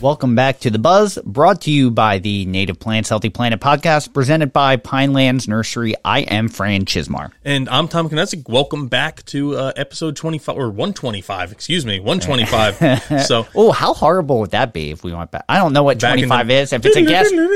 Welcome back to The Buzz, brought to you by the Native Plants Healthy Planet podcast, presented by Pinelands Nursery. I am Fran Chismar. And I'm Tom Kinesic. Welcome back to uh, episode 25, or 125, excuse me, 125. so, Oh, how horrible would that be if we went back? I don't know what 25 the- is. If it's a guest, who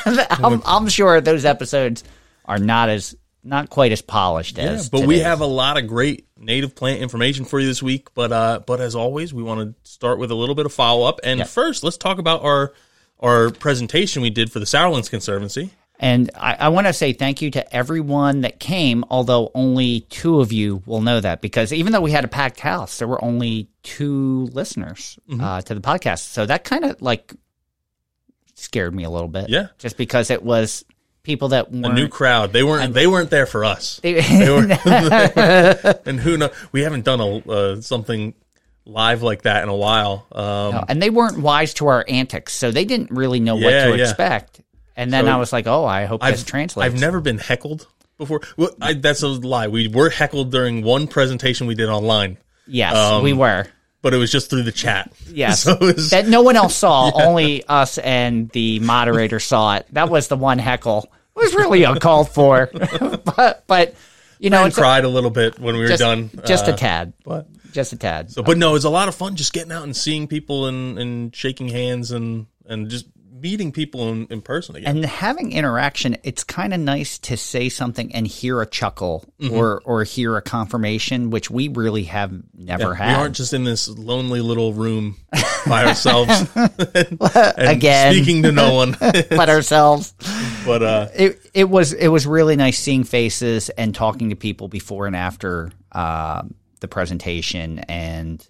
knows? I'm, I'm sure those episodes are not as not quite as polished yeah, as. but we have a lot of great native plant information for you this week. But uh, but as always, we want to start with a little bit of follow up. And Yeah. first, let's talk about our our presentation we did for the Sourlands Conservancy. And I, I want to say thank you to everyone that came, although only two of you will know that because even though we had a packed house, there were only two listeners Mm-hmm. uh, to the podcast. So that kind of like scared me a little bit. Yeah. Just because it was people that A weren't. new crowd. They weren't. They weren't there for us. they- They were, and who know? We haven't done a uh, something live like that in a while. Um, and they weren't wise to our antics. So they didn't really know what to yeah. expect. And then So I was like, oh, I hope this translates. I've never been heckled before. Well, I, that's a lie. We were heckled during one presentation we did online, Yes, um, we were. But it was just through the chat. Yes. So was, that no one else saw, only us and the moderator saw it. That was the one heckle. It was really uncalled for, but but you know, I cried a little bit when we were just, done. just uh, a tad, but just a tad. so, but no, it was a lot of fun just getting out and seeing people and, and shaking hands and and just meeting people in, in person again. and having interaction, it's kind of nice to say something and hear a chuckle Mm-hmm. or or hear a confirmation, which we really have never we had. We aren't just in this lonely little room by ourselves and Again. speaking to no one. but ourselves. but uh, it it was it was really nice seeing faces and talking to people before and after uh, the presentation and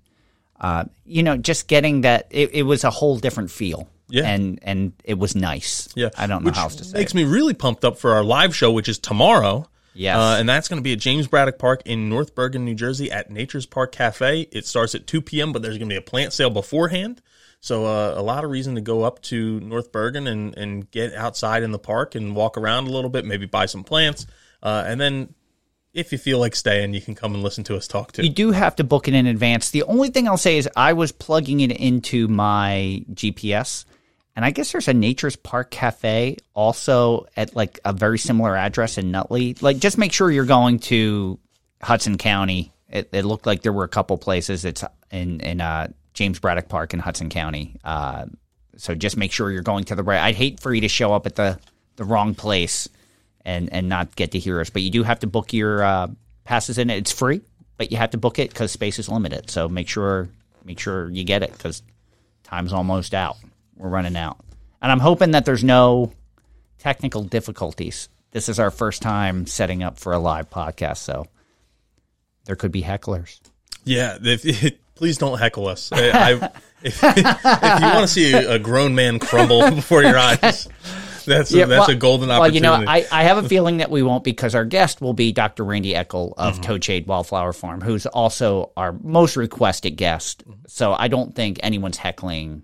uh, you know just getting that it, it was a whole different feel Yeah. and and it was nice Yeah, I don't know Which how else to say Makes it. me really pumped up for our live show, which is tomorrow. Yes. uh, and that's going to be at James Braddock Park in North Bergen, New Jersey, at Nature's Park Cafe. It starts at two p.m., but there's going to be a plant sale beforehand. So uh, a lot of reason to go up to North Bergen and and get outside in the park and walk around a little bit, maybe buy some plants, uh, and then if you feel like staying, you can come and listen to us talk too. you do have to book it in advance. The only thing I'll say is I was plugging it into my GPS, and I guess there's a Nature's Park Cafe also at like a very similar address in Nutley. Like, just make sure you're going to Hudson County. It, it looked like there were a couple places. It's in in uh, James Braddock Park in Hudson County. Uh, so just make sure you're going to the right. I'd hate for you to show up at the the wrong place and and not get to hear us. But you do have to book your uh, passes in. It's free, but you have to book it because space is limited. So make sure make sure you get it because time's almost out. We're running out, and I'm hoping that there's no technical difficulties. This is our first time setting up for a live podcast, so there could be hecklers. Yeah, if, please don't heckle us. I, I, if, if you want to see a, grown man crumble before your eyes, that's a, Yeah, that's well- a golden opportunity. Well, you know, I, I have a feeling that we won't because our guest will be Dr. Randi Eckel of Mm-hmm. Toadshade Wildflower Farm, who's also our most requested guest. Mm-hmm. So I don't think anyone's heckling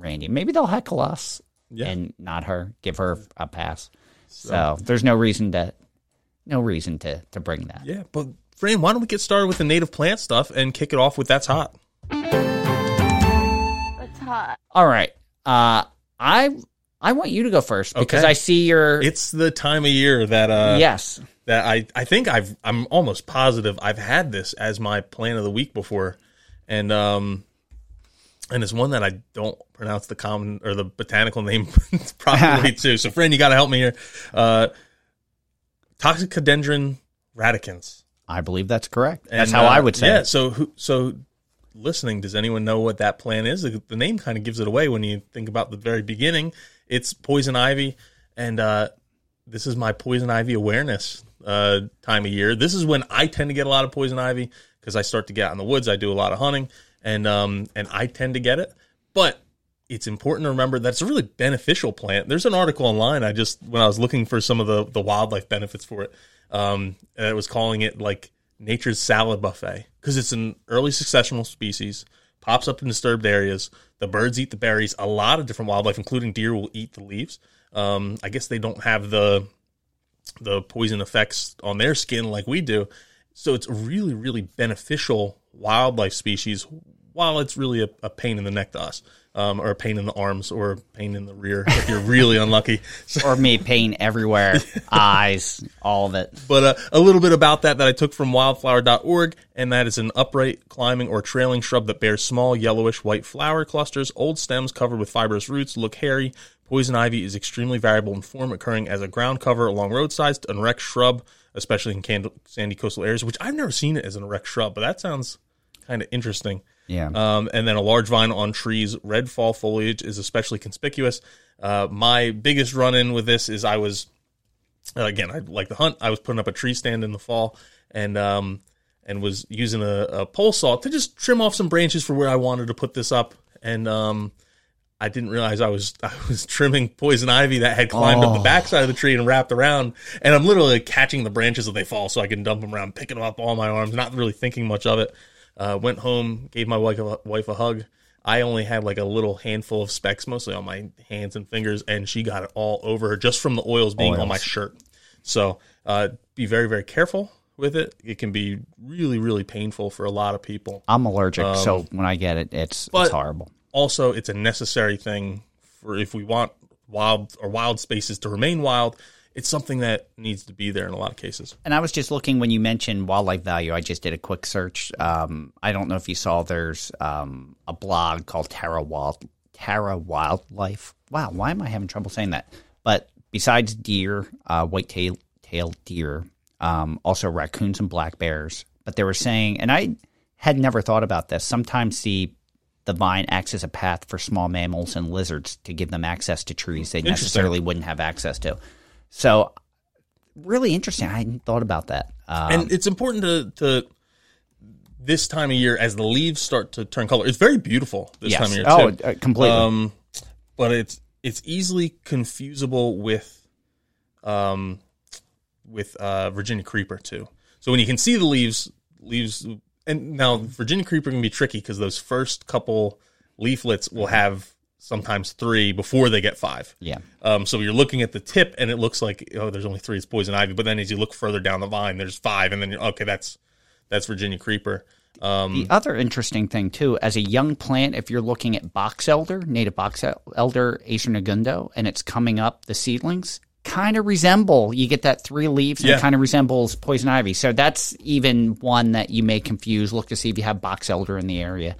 Randi. Maybe they'll heckle us Yeah. and not her, give her a pass. So, there's no reason to no reason to to bring that. yeah, but Fran, why don't we get started with the native plant stuff and kick it off with that's hot? It's hot. All right. Uh I I want you to go first because Okay. I see your It's the time of year that uh yes. that I I think I've I'm almost positive I've had this as my plan of the week before, and um and it's one that I don't pronounce the common or the botanical name properly too. So, Fran, you got to help me here. Uh, Toxicodendron radicans. I believe that's correct. And, that's how uh, I would say Yeah. it. So, who, so listening, does anyone know what that plant is? The, the name kind of gives it away when you think about the very beginning. It's poison ivy, and uh, this is my poison ivy awareness uh, time of year. This is when I tend to get a lot of poison ivy because I start to get out in the woods. I do a lot of hunting, and um, and I tend to get it. But it's important to remember that it's a really beneficial plant. There's an article online. I just when I was looking for some of the the wildlife benefits for it, um, and it was calling it like nature's salad buffet because it's an early successional species, pops up in disturbed areas. The birds eat the berries. A lot of different wildlife, including deer, will eat the leaves. Um, I guess they don't have the the poison effects on their skin like we do. So it's really, really beneficial wildlife species while it's really a, a pain in the neck to us. Um, or a pain in the arms, or a pain in the rear if you're really unlucky. So, or me pain everywhere, eyes, all of it. but uh, a little bit about that that I took from wildflower.org, and that is an upright, climbing, or trailing shrub that bears small yellowish white flower clusters. Old stems covered with fibrous roots look hairy. Poison ivy is extremely variable in form, occurring as a ground cover along roadsides, an erect shrub, especially in can- sandy coastal areas, which I've never seen it as an erect shrub, but that sounds kind of interesting. Yeah. Um, and then a large vine on trees. Red fall foliage is especially conspicuous. Uh, my biggest run in with this is I was, uh, again, I like the hunt. I was putting up a tree stand in the fall and, um, and was using a, a pole saw to just trim off some branches for where I wanted to put this up. And, um, I didn't realize I was I was trimming poison ivy that had climbed up the backside of the tree and wrapped around, and I'm literally catching the branches as they fall so I can dump them around, picking them up all my arms, not really thinking much of it. Uh, went home, gave my wife a, wife a hug. I only had like a little handful of specks, mostly on my hands and fingers, and she got it all over her just from the oils being on my shirt. So uh, be very very careful with it. It can be really really painful for a lot of people. I'm allergic, so when I get it, it's it's horrible. Also it's a necessary thing for if we want wild or wild spaces to remain wild it's something that needs to be there in a lot of cases And I was just looking when you mentioned wildlife value. I just did a quick search. Um, I don't know if you saw. There's um, a blog called Terra Wild Terra Wildlife. Wow, why am I having trouble saying that? But besides deer, uh, white-tailed tailed deer, um, also raccoons and black bears. But they were saying, and I had never thought about this. Sometimes the the vine acts as a path for small mammals and lizards to give them access to trees they necessarily wouldn't have access to. So, really interesting. I hadn't thought about that. Um, and it's important to, to this time of year as the leaves start to turn color it's very beautiful this yes. time of year oh, too uh, completely. um, but it's it's easily confusable with um with uh Virginia creeper too. So when you can see the leaves leaves and now Virginia creeper can be tricky because those first couple leaflets will have sometimes three before they get five. yeah. Um, so you're looking at the tip and it looks like oh there's only three it's poison ivy, but then as you look further down the vine there's five and then you're okay that's that's Virginia creeper. Um, The other interesting thing too, as a young plant, if you're looking at box elder, native box elder, Acer negundo, and it's coming up, the seedlings kind of resemble. You get that three leaves, and Yeah. it kind of resembles poison ivy. So that's even one that you may confuse. Look to see if you have box elder in the area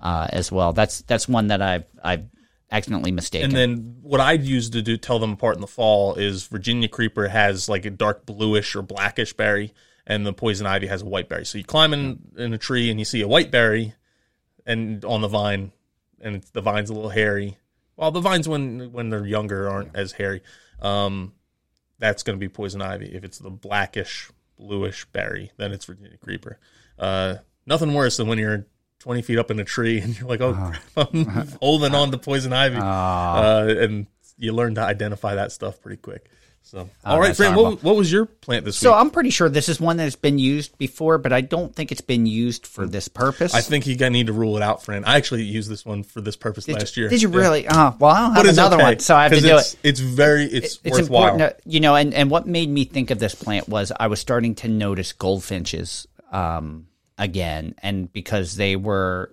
uh, as well. That's that's one that I've I've accidentally mistaken. And then what I'd use to do tell them apart in the fall is Virginia creeper has like a dark bluish or blackish berry, and the poison ivy has a white berry. So you climb in, in a tree and you see a white berry, and on the vine, and the vine's a little hairy. Well, the vines when when they're younger aren't as hairy. Um, that's going to be poison ivy. If it's the blackish bluish berry, then it's Virginia creeper. Uh, nothing worse than when you're 20 feet up in a tree and you're like, oh, crap, I'm holding on to poison ivy. Uh, and you learn to identify that stuff pretty quick. So, all right, that's Fran, what, what was your plant this so week? So, I'm pretty sure this is one that's been used before, but I don't think it's been used for this purpose. I think you got need to rule it out, Fran. I actually used this one for this purpose last year. Did you Yeah. really? Oh, well, I don't have But it's another okay, one, so I have to 'cause do it's, it. It's very, it's, It's worthwhile. important, to, you know. And, and what made me think of this plant was I was starting to notice goldfinches um, again, and because they were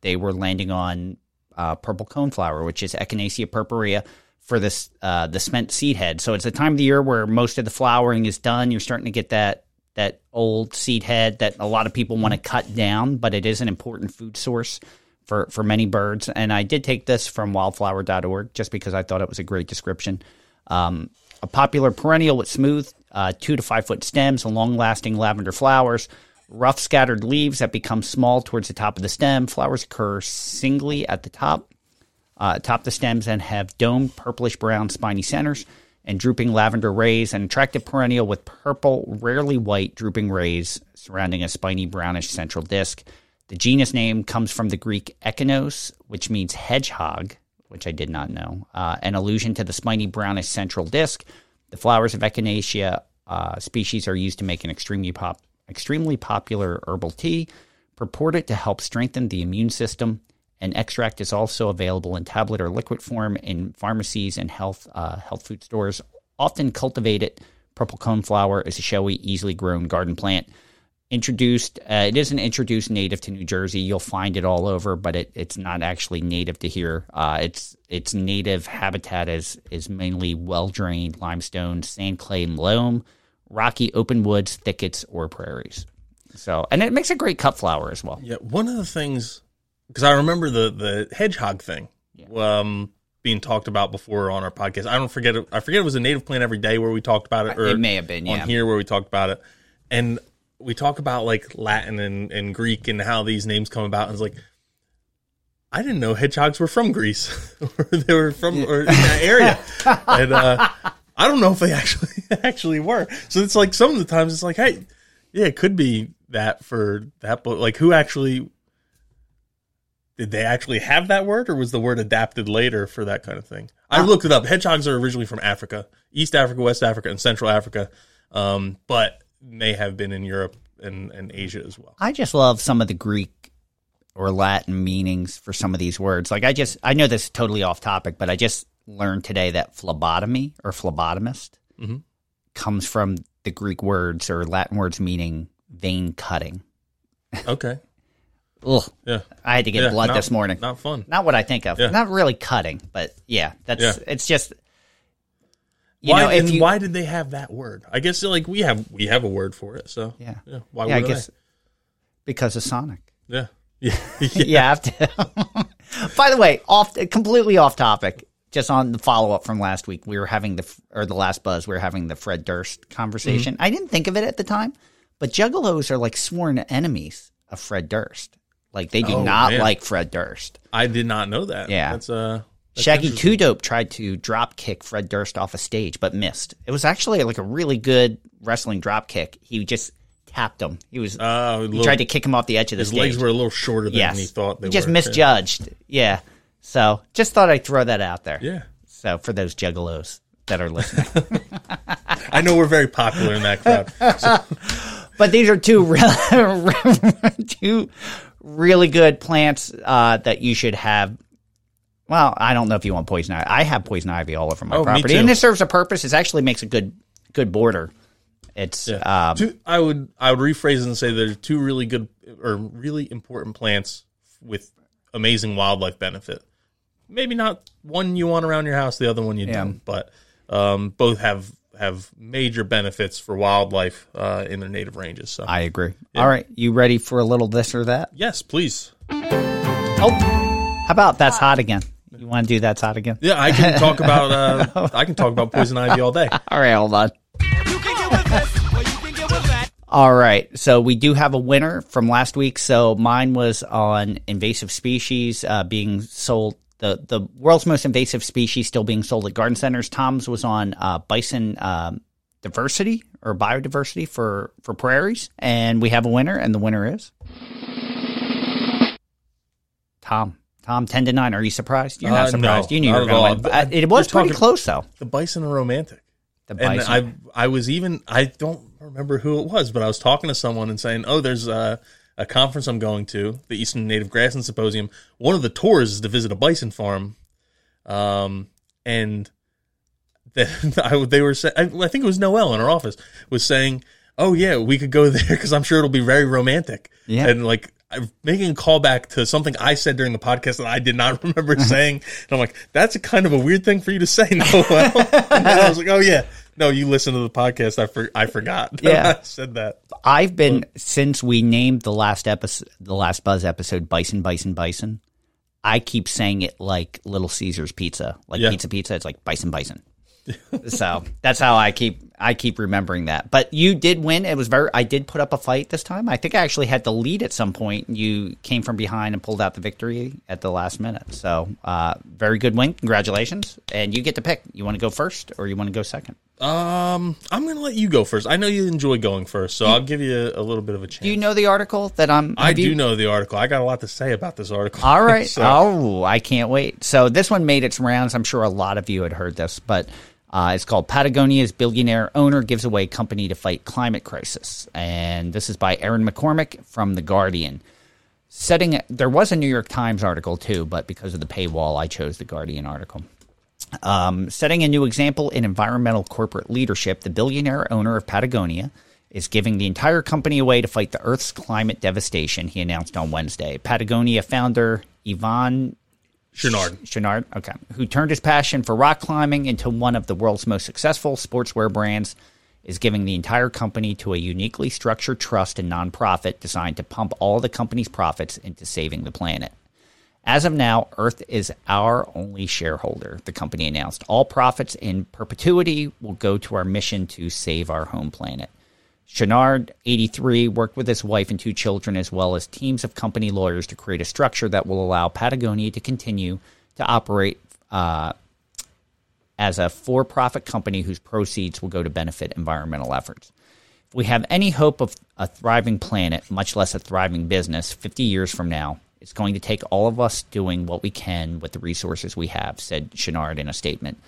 they were landing on uh, purple coneflower, which is Echinacea purpurea for this uh, the spent seed head. So it's a time of the year where most of the flowering is done. You're starting to get that that old seed head that a lot of people want to cut down, but it is an important food source for, for many birds. And I did take this from wildflower.org just because I thought it was a great description. Um, a popular perennial with smooth uh, two to five foot stems and long lasting lavender flowers, rough scattered leaves that become small towards the top of the stem. Flowers occur singly at the top, uh, top the stems and have domed purplish brown spiny centers and drooping lavender rays, an attractive perennial with purple, rarely white, drooping rays surrounding a spiny brownish central disc. The genus name comes from the Greek echinos, which means hedgehog, which I did not know, uh, an allusion to the spiny brownish central disc. The flowers of Echinacea uh, species are used to make an extremely, pop- extremely popular herbal tea, purported to help strengthen the immune system. An extract is also available in tablet or liquid form in pharmacies and health uh, health food stores. Often cultivated, purple coneflower is a showy, easily grown garden plant introduced uh, it isn't introduced native to New Jersey. You'll find it all over, but it, it's not actually native to here. Uh, its its native habitat is is mainly well drained limestone, sand, clay, and loam, rocky open woods, thickets, or prairies. So, and it makes a great cut flower as well. Yeah, one of the things because I remember the the hedgehog thing um, being talked about before on our podcast. I don't forget. It, I forget it was a native plant every day where we talked about it, or It may have been, yeah. on here where we talked about it, and we talk about like Latin and, and Greek and how these names come about, and it's like. I didn't know hedgehogs were from Greece, or they were from or that area, and uh, I don't know if they actually actually were. So it's like some of the times it's like, hey, yeah, it could be that for that, but like who actually did they actually have that word, or was the word adapted later for that kind of thing? I looked it up. Hedgehogs are originally from Africa, East Africa, West Africa, and Central Africa, um, but may have been in Europe and, and Asia as well. I just love some of the Greek or Latin meanings for some of these words. Like I just I know this is totally off topic, but I just learned today that phlebotomy or phlebotomist Mm-hmm. comes from the Greek words or Latin words meaning vein cutting. Okay, Ugh, yeah, I had to get Yeah, blood not- this morning. Not fun. Not what I think of. Yeah. Not really cutting, but yeah, that's Yeah. it's just you why know and you why did they have that word? I guess like we have we have a word for it. So Yeah. yeah. Why yeah, I would guess because of Sonic. Yeah, yeah, you have to. By the way, off completely off topic. Just on the follow up from last week, we were having the or the last buzz, we were having the Fred Durst conversation. Mm-hmm. I didn't think of it at the time, but Juggalos are like sworn enemies of Fred Durst. Like they do Oh, not man. like Fred Durst. I did not know that. Yeah. that's uh, that's Shaggy. Two Dope tried to drop kick Fred Durst off a stage, but missed. It was actually like a really good wrestling drop kick. He just tapped him. He was Uh, he little- tried to kick him off the edge of the his stage. legs were a little shorter than yes, he thought they he just were. misjudged. Yeah. So just thought I'd throw that out there. Yeah. So for those juggalos that are listening, I know we're very popular in that crowd. but these are two really, two really good plants uh, that you should have. Well, I don't know if you want poison ivy. I have poison ivy all over my Oh, me property, too. and it serves a purpose. It actually makes a good good border. It's um, Two, I would I would rephrase it and say there's two really good or really important plants with amazing wildlife benefit. Maybe not one you want around your house, the other one you Yeah. don't, but um, both have have major benefits for wildlife uh, in their native ranges. So I agree. All right, you ready for a little this or that? yes, please. Oh, how about that's hot again? You want to do that's hot again? Yeah, I can talk about uh, I can talk about poison ivy all day. All right, hold on. You can get with this, or you can get with that. All right. So we do have a winner from last week. So mine was on invasive species uh, being sold. The, the world's most invasive species still being sold at garden centers. Tom's was on uh, bison um, diversity or biodiversity for, for prairies. And we have a winner, and the winner is Tom. Tom, 10 to 9. Are you surprised? You're not Uh, no, surprised. you knew you were going to It was pretty close, though. The bison are romantic. The bison. and. I I was even I don't remember who it was, but I was talking to someone and saying, "Oh, there's a, a conference I'm going to, the Eastern Native Grassland Symposium. One of the tours is to visit a bison farm, um, and then I, they were saying, I, think it was Noel in our office was saying, "Oh yeah, we could go there because I'm sure it'll be very romantic." Yeah. and like. I'm making a callback to something I said during the podcast that I did not remember saying. And I'm like, that's a kind of a weird thing for you to say, Noel. and I was like, oh, yeah. No, you listen to the podcast. I, for, I forgot. Yeah. I said that. I've been since we named the last episode, the last Buzz episode, Bison, Bison, Bison. I keep saying it like Little Caesars Pizza, like Yeah. Pizza Pizza. It's like Bison, Bison. so that's how I keep. I keep remembering that. But you did win. It was very. I did put up a fight this time. I think I actually had the lead at some point. You came from behind and pulled out the victory at the last minute. So uh, very good win. Congratulations. And you get to pick. You want to go first or you want to go second? Um, I'm going to let you go first. I know you enjoy going first, so I'll give you a, a little bit of a chance. Do you know the article that I'm? I have you- do know the article. I got a lot to say about this article. All right. So- Oh, I can't wait. So this one made its rounds. I'm sure a lot of you had heard this, but uh, it's called Patagonia's billionaire owner gives away company to fight climate crisis, and this is by Erin McCormick from the Guardian. Setting there was a New York Times article too, but because of the paywall, I chose the Guardian article. Um, setting a new example in environmental corporate leadership, the billionaire owner of Patagonia is giving the entire company away to fight the Earth's climate devastation, he announced on Wednesday. Patagonia founder Yvon Chouinard. Chouinard, okay, who turned his passion for rock climbing into one of the world's most successful sportswear brands, is giving the entire company to a uniquely structured trust and nonprofit designed to pump all the company's profits into saving the planet. As of now, Earth is our only shareholder, the company announced. All profits in perpetuity will go to our mission to save our home planet. Chouinard, 83, worked with his wife and two children, as well as teams of company lawyers, to create a structure that will allow Patagonia to continue to operate uh, as a for profit company whose proceeds will go to benefit environmental efforts. If we have any hope of a thriving planet, much less a thriving business, 50 years from now, it's going to take all of us doing what we can with the resources we have, said Chouinard in a statement.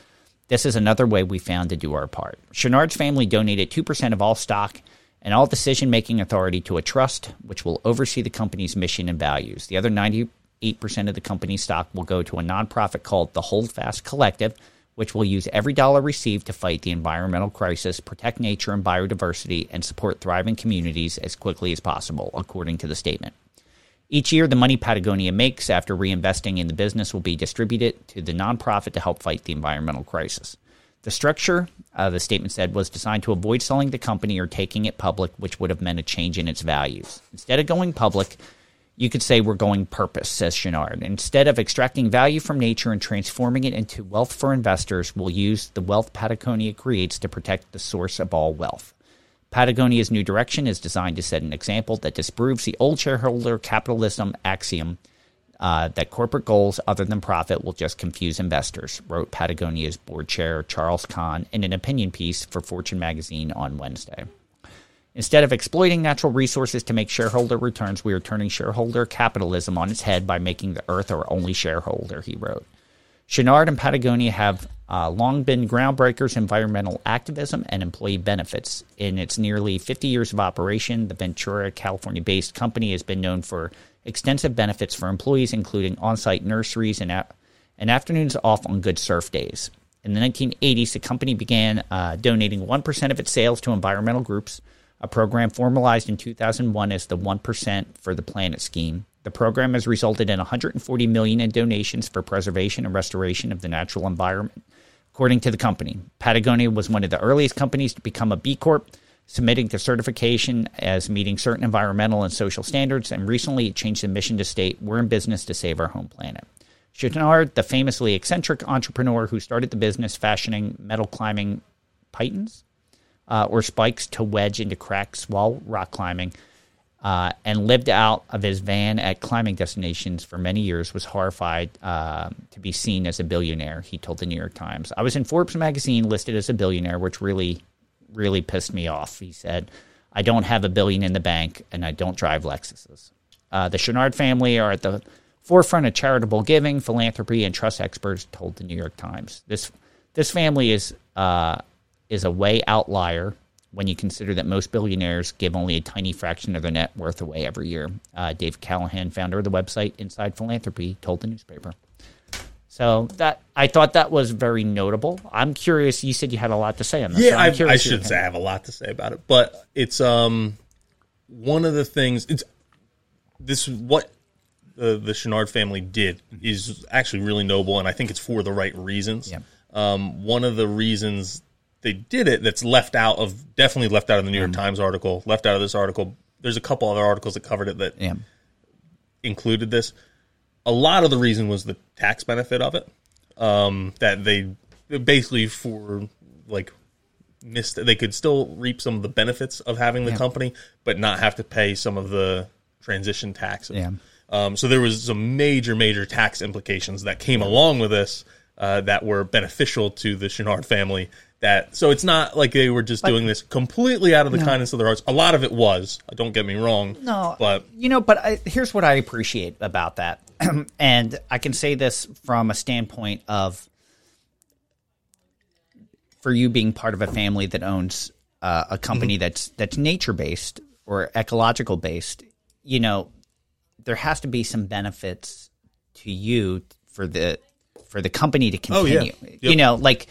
This is another way we found to do our part. Chouinard's family donated 2% of all stock and all decision making authority to a trust, which will oversee the company's mission and values. The other 98% of the company's stock will go to a nonprofit called the Holdfast Collective, which will use every dollar received to fight the environmental crisis, protect nature and biodiversity, and support thriving communities as quickly as possible, according to the statement. Each year, the money Patagonia makes after reinvesting in the business will be distributed to the nonprofit to help fight the environmental crisis. The structure, uh, the statement said, was designed to avoid selling the company or taking it public, which would have meant a change in its values. Instead of going public, you could say we're going purpose, says Chouinard. Instead of extracting value from nature and transforming it into wealth for investors, we'll use the wealth Patagonia creates to protect the source of all wealth. Patagonia's new direction is designed to set an example that disproves the old shareholder capitalism axiom uh, that corporate goals other than profit will just confuse investors, wrote Patagonia's board chair Charles Conn in an opinion piece for Fortune magazine on Wednesday. Instead of exploiting natural resources to make shareholder returns, we are turning shareholder capitalism on its head by making the earth our only shareholder, he wrote. Chouinard and Patagonia have uh, long been groundbreakers in environmental activism and employee benefits. In its nearly 50 years of operation, the Ventura, California based company has been known for extensive benefits for employees, including on site nurseries and, a- and afternoons off on good surf days. In the 1980s, the company began uh, donating 1% of its sales to environmental groups, a program formalized in 2001 as the 1% for the Planet scheme. The program has resulted in 140 million in donations for preservation and restoration of the natural environment. According to the company, Patagonia was one of the earliest companies to become a B Corp, submitting to certification as meeting certain environmental and social standards, and recently it changed the mission to state we're in business to save our home planet. Chouinard, the famously eccentric entrepreneur who started the business fashioning metal climbing pitons uh, or spikes to wedge into cracks while rock climbing, uh, and lived out of his van at climbing destinations for many years, was horrified uh, to be seen as a billionaire. He told the New York Times, "I was in Forbes magazine listed as a billionaire, which really, really pissed me off." He said, "I don't have a billion in the bank, and I don't drive Lexuses." Uh, the Chouinard family are at the forefront of charitable giving, philanthropy, and trust experts told the New York Times. This this family is uh, is a way outlier when you consider that most billionaires give only a tiny fraction of their net worth away every year. Uh, Dave Callahan, founder of the website Inside Philanthropy, told the newspaper. So that I thought that was very notable. I'm curious. You said you had a lot to say on this. Yeah, so I, I should say I have a lot to say about it, but it's um one of the things. It's this what the the Chouinard family did is actually really noble, and I think it's for the right reasons. Yeah. Um, one of the reasons they did it that's left out of definitely left out of the New York Mm-hmm. Times article, left out of this article. There's a couple other articles that covered it that Yeah. included this. A lot of the reason was the tax benefit of it. Um, that they basically for like missed they could still reap some of the benefits of having the company, but not have to pay some of the transition taxes. Yeah. Um, so there was some major, major tax implications that came along with this uh, that were beneficial to the Chouinard family. That so it's not like they were just doing this completely out of the kindness of their hearts. A lot of it was. Don't get me wrong. No, but you know, but I, here's what I appreciate about that, and I can say this from a standpoint of for you being part of a family that owns uh, a company Mm-hmm. that's that's nature based or ecological based. You know, there has to be some benefits to you for the for the company to Oh, yeah. continue. Yep. You know, like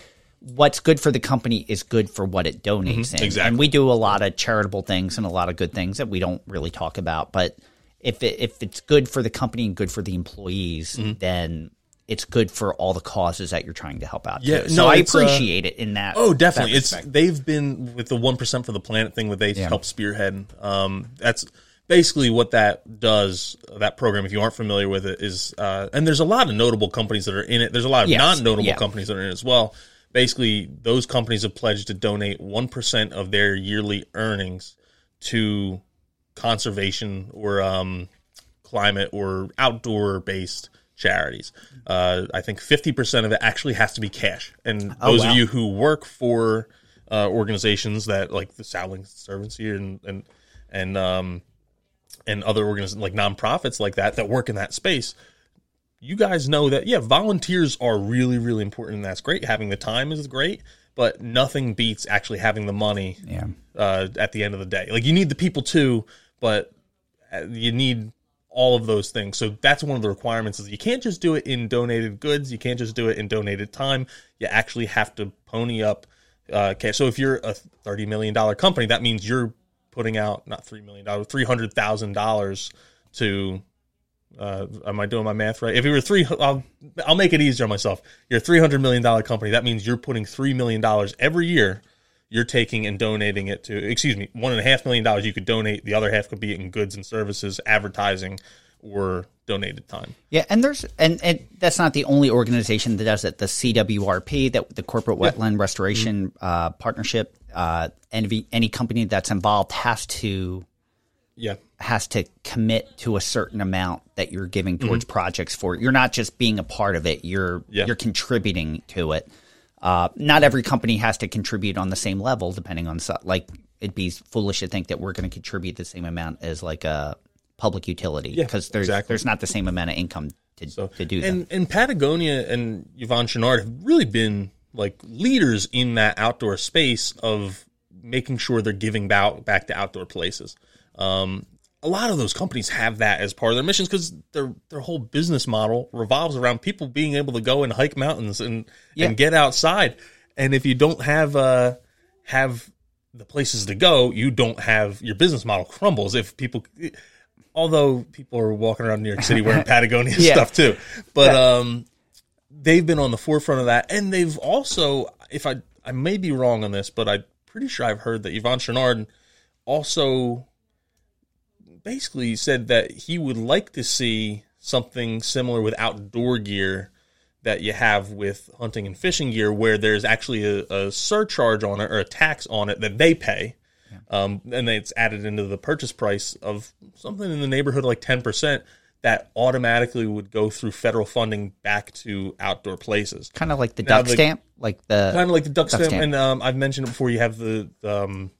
what's good for the company is good for what it donates. Mm-hmm. exactly. And we do a lot of charitable things and a lot of good things that we don't really talk about. But if it, if it's good for the company and good for the employees, Mm-hmm. then it's good for all the causes that you're trying to help out. Yeah, too. no, so I uh, appreciate it in that. Oh, definitely. that It's they've been with the one percent for the planet thing that they help spearhead. Um, that's basically what that does. That program, if you aren't familiar with it, is uh, and there's a lot of notable companies that are in it. There's a lot of Yes. non-notable Yeah. companies that are in it as well. Basically, those companies have pledged to donate one percent of their yearly earnings to conservation or um, climate or outdoor based charities. Uh, I think 50% of it actually has to be cash. And those wow. of you who work for uh, organizations that like the Servants here and and and um and other organizations like nonprofits like that that work in that space, you guys know that yeah, volunteers are really really important and that's great. Having the time is great, but nothing beats actually having the money yeah. uh, at the end of the day. Like you need the people too, but uh, you need all of those things. So that's one of the requirements is you can't just do it in donated goods. You can't just do it in donated time. You actually have to pony up uh, cash. So if you're a thirty million dollar company, that means you're putting out not three million dollars, three hundred thousand dollars to. Uh, am I doing my math right? If you were three, I'll, I'll make it easier on myself. You're a three hundred million dollar company. That means you're putting three million dollars every year you're taking and donating it to excuse me one and a half million dollars you could donate the other half could be in goods and services advertising or donated time Yeah, and there's and, and that's not the only organization that does it. The CWRP, that the Corporate Wetland Restoration Mm-hmm. uh, Partnership, uh, any any company that's involved has to yeah has to commit to a certain amount that you're giving towards projects for. You're not just being a part of it; you're Mm-hmm. Yeah. you're contributing to it. Uh, not every company has to contribute on the same level, depending on like it'd be foolish to think that we're going to contribute the same amount as like a public utility Yeah, because there's exactly. there's not the same amount of income to so to do that. and and patagonia and yvon chouinard have really been like leaders in that outdoor space of making sure they're giving back back to outdoor places um a lot of those companies have that as part of their missions because their their whole business model revolves around people being able to go and hike mountains and Yeah. and get outside. And if you don't have uh have the places to go, you don't have your business model crumbles. If people, although people are walking around New York City wearing Patagonia Yeah. stuff too, but um, they've been on the forefront of that, and they've also, if I I may be wrong on this, but I'm pretty sure I've heard that Yvon Chouinard also basically said that he would like to see something similar with outdoor gear that you have with hunting and fishing gear, where there's actually a, a surcharge on it or a tax on it that they pay, um, and then it's added into the purchase price of something in the neighborhood like ten percent. That automatically would go through federal funding back to outdoor places kind of like the Now, duck the- stamp, like the kind of like the duck, Duck stamp, stamp. and um, I've mentioned it before. You have the um,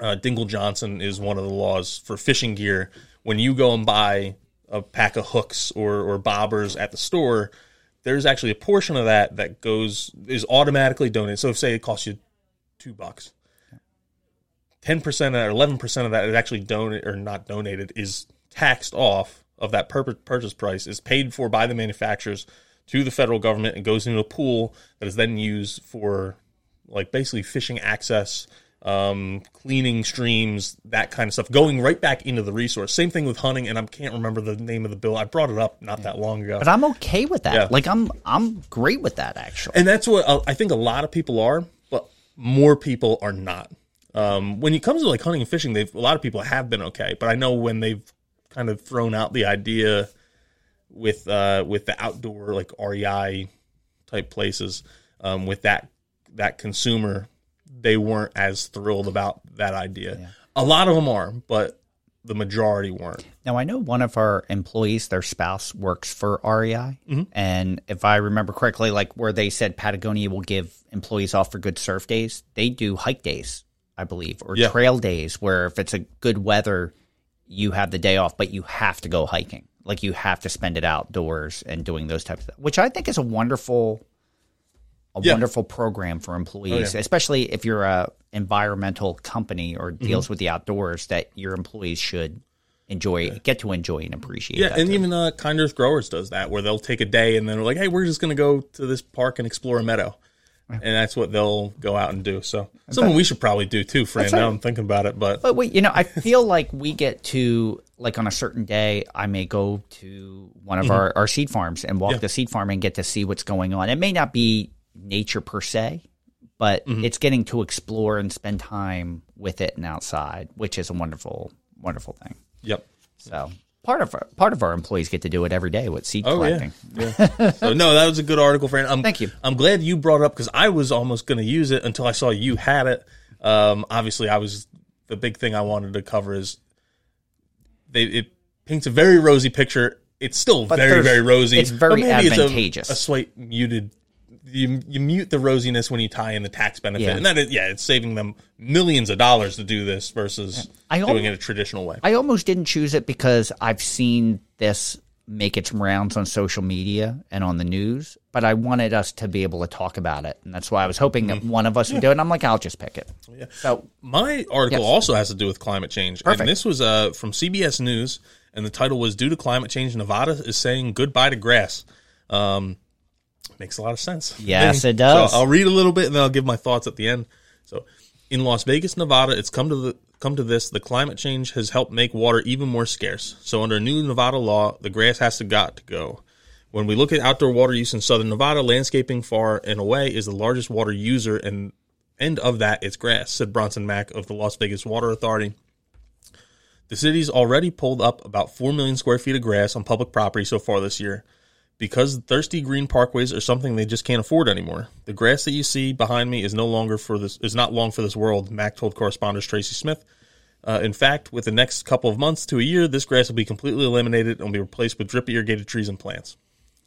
uh, Dingell Johnson is one of the laws for fishing gear. When you go and buy a pack of hooks or or bobbers at the store, there's actually a portion of that that goes is automatically donated. So if say it costs you two bucks, ten percent or eleven percent of that is actually donated or not donated is taxed off of that pur- purchase price is paid for by the manufacturers to the federal government and goes into a pool that is then used for like basically fishing access um, cleaning streams that kind of stuff going right back into the resource same thing with hunting and i can't remember the name of the bill i brought it up not that long ago But I'm okay with that. Yeah. Like I'm I'm great with that actually. and that's what uh, I think a lot of people are, but more people are not. Um, when it comes to like hunting and fishing, they've a lot of people have been okay, but I know when they've kind of thrown out the idea with uh, with the outdoor like REI type places, um, with that that consumer, they weren't as thrilled about that idea. A lot of them are, but the majority weren't. Now, I know one of our employees, their spouse works for REI. Mm-hmm. And if I remember correctly, like where they said Patagonia will give employees off for good surf days, they do hike days, I believe, or Yeah. trail days where if it's a good weather, you have the day off, but you have to go hiking. Like you have to spend it outdoors and doing those types of which I think is a wonderful a Yeah. wonderful program for employees, especially if you're a environmental company or deals with the outdoors that your employees should enjoy get to enjoy and appreciate. Yeah, and too. even uh, Kind Earth Growers does that, where they'll take a day and then they're like, "Hey, we're just going to go to this park and explore a meadow," and that's what they'll go out and do. So something we should probably do too, Fran. Now I'm thinking about it, but But wait, you know, I feel like we get to like on a certain day, I may go to one of our, our seed farms and walk Mm-hmm. Yeah. the seed farm and get to see what's going on. It may not be nature per se, but Mm-hmm. it's getting to explore and spend time with it and outside, which is a wonderful, wonderful thing. yep. So part of our, part of our employees get to do it every day with seed Oh collecting. yeah, yeah. so no, that was a good article, Fran. I'm, Thank you. I'm glad you brought it up because I was almost going to use it until I saw you had it. Um, obviously, I was the big thing I wanted to cover is they it paints a very rosy picture. It's still very very rosy. it's very but advantageous. It's a, a slight muted. You, you mute the rosiness when you tie in the tax benefit, Yeah. and that is, yeah, it's saving them millions of dollars to do this versus I doing al- it a traditional way. I almost didn't choose it because I've seen this make its rounds on social media and on the news, but I wanted us to be able to talk about it. And that's why I was hoping that one of us would do it. And I'm like, I'll just pick it. Yeah. So, My article Yes. also has to do with climate change. Perfect. And this was uh, from CBS News, and the title was Due to Climate Change, Nevada is saying goodbye to grass. Um, makes a lot of sense. Yes, it does. So I'll read a little bit and then I'll give my thoughts at the end. So, in Las Vegas, Nevada, it's come to the come to this. The climate change has helped make water even more scarce. So, under new Nevada law, the grass has to got to go. When we look at outdoor water use in southern Nevada, landscaping far and away is the largest water user, and end of that it's grass," said Bronson Mack of the Las Vegas Water Authority. The city's already pulled up about 4 million square feet of grass on public property so far this year. Because thirsty green parkways are something they just can't afford anymore. The grass that you see behind me is no longer for this is not long for this world, Mack told correspondent Tracy Smith. Uh, in fact, with the next couple of months to a year, this grass will be completely eliminated and will be replaced with drip irrigated trees and plants.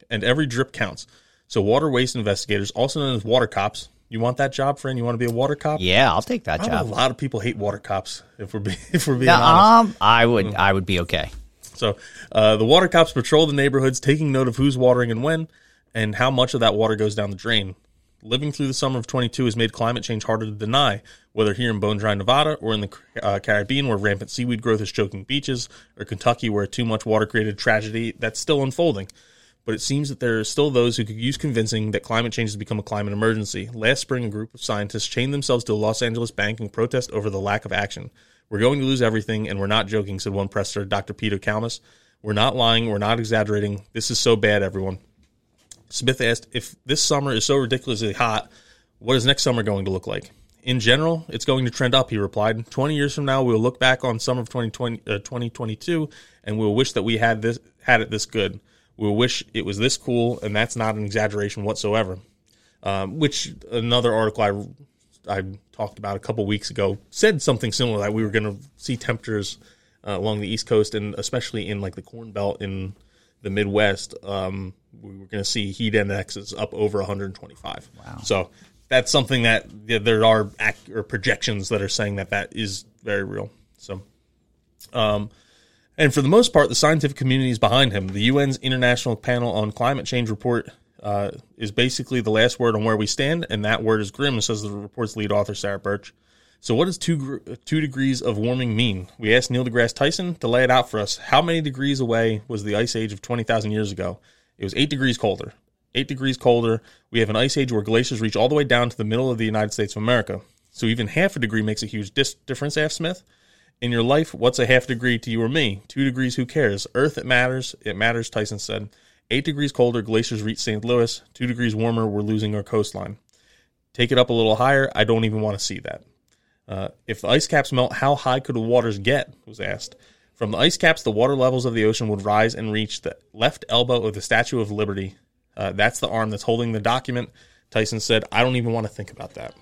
And every drip counts. So water waste investigators, also known as water cops, you want that job, friend? You want to be a water cop? yeah, I'll take that know job. a lot of people hate water cops. If we're being, if we're being honest. um, I would, I would be okay. So uh, the water cops patrol the neighborhoods, taking note of who's watering and when, and how much of that water goes down the drain. Living through the summer of 22 has made climate change harder to deny, whether here in Bone Dry, Nevada, or in the uh, Caribbean, where rampant seaweed growth is choking beaches, or Kentucky, where too much water created tragedy that's still unfolding. But it seems that there are still those who could use convincing that climate change has become a climate emergency. Last spring, a group of scientists chained themselves to a Los Angeles bank in protest over the lack of action. We're going to lose everything, and we're not joking, said one presser, Dr. Peter Kalmus. We're not lying. We're not exaggerating. This is so bad, everyone. Smith asked, if this summer is so ridiculously hot, what is next summer going to look like? In general, it's going to trend up, he replied. 20 years from now, we'll look back on summer of 2020, uh, 2022 and we'll wish that we had this had it this good. We'll wish it was this cool, and that's not an exaggeration whatsoever. Um, which another article I, I talked about a couple weeks ago said something similar that we were going to see temperatures uh, along the East Coast and especially in like the Corn Belt in the Midwest. Um, we were going to see heat indexes up over 125. Wow. So that's something that yeah, there are ac- or projections that are saying that that is very real. So, um, and for the most part, the scientific community is behind him. The UN's International Panel on Climate Change report uh, is basically the last word on where we stand, and that word is grim, says the report's lead author, Sarah Birch. So, what does two, two degrees of warming mean? We asked Neil deGrasse Tyson to lay it out for us. How many degrees away was the ice age of 20,000 years ago? It was eight degrees colder. Eight degrees colder. We have an ice age where glaciers reach all the way down to the middle of the United States of America. So, even half a degree makes a huge dis- difference, asked Smith. In your life, what's a half degree to you or me? Two degrees, who cares? Earth, it matters. It matters, Tyson said. Eight degrees colder, glaciers reach St. Louis. Two degrees warmer, we're losing our coastline. Take it up a little higher. I don't even want to see that. Uh, if the ice caps melt, how high could the waters get? was asked. From the ice caps, the water levels of the ocean would rise and reach the left elbow of the Statue of Liberty. Uh, that's the arm that's holding the document. Tyson said, I don't even want to think about that.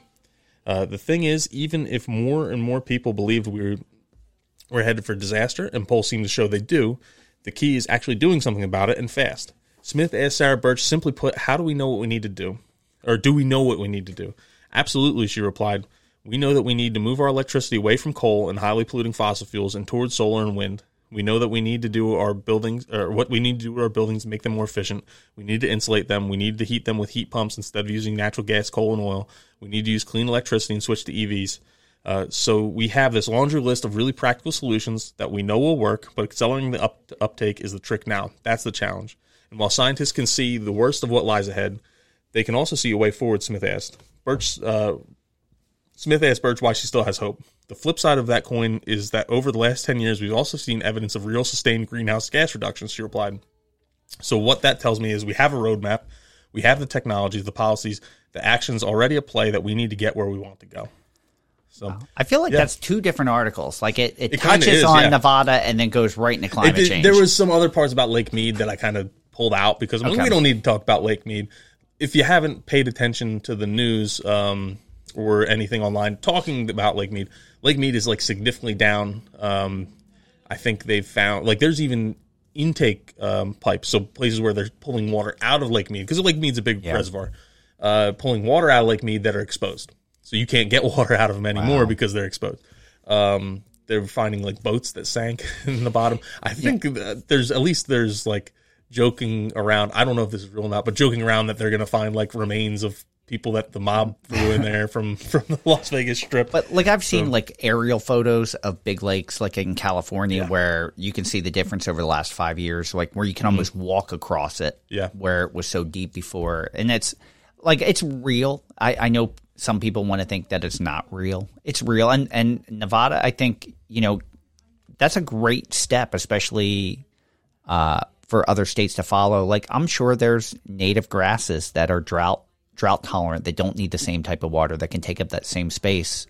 Uh, the thing is, even if more and more people believed we were, we're headed for disaster, and polls seem to show they do, the key is actually doing something about it and fast. Smith asked Sarah Birch, simply put, how do we know what we need to do? Or do we know what we need to do? Absolutely, she replied. We know that we need to move our electricity away from coal and highly polluting fossil fuels and towards solar and wind. We know that we need to do our buildings, or what we need to do our buildings, make them more efficient. We need to insulate them. We need to heat them with heat pumps instead of using natural gas, coal, and oil. We need to use clean electricity and switch to EVs. Uh, so we have this laundry list of really practical solutions that we know will work, but accelerating the up- uptake is the trick now. That's the challenge. And while scientists can see the worst of what lies ahead, they can also see a way forward. Smith asked. Birch uh, Smith asked Birch why she still has hope. The flip side of that coin is that over the last 10 years, we've also seen evidence of real sustained greenhouse gas reductions, she replied. So, what that tells me is we have a roadmap, we have the technologies, the policies, the actions already at play that we need to get where we want to go. So, I feel like Yeah. that's two different articles. Like it, it, It touches is, on yeah. Nevada and then goes right into It climate did- change. there was some other parts about Lake Mead that I kind of pulled out because I mean, Okay. we don't need to talk about Lake Mead. If you haven't paid attention to the news um, or anything online talking about Lake Mead, Lake Mead is like significantly down. Um, I think they've found like there's even intake um, pipes, so places where they're pulling water out of Lake Mead because Lake Mead's a big reservoir, uh, pulling water out of Lake Mead that are exposed. So you can't get water out of them anymore because they're exposed. Um, they're finding like boats that sank in the bottom. I think that there's at least there's like joking around. I don't know if this is real or not, but joking around that they're going to find like remains of people that the mob threw in there from from the Las Vegas Strip. But like I've seen like aerial photos of big lakes, like in California, where you can see the difference over the last five years, like where you can almost walk across it. Mm-hmm. Yeah. where it was so deep before, and it's like it's real. I, I know some people want to think that it's not real. It's real, and and Nevada, I think you know that's a great step, especially uh, for other states to follow. Like I'm sure there's native grasses that are drought drought tolerant that don't need the same type of water that can take up that same space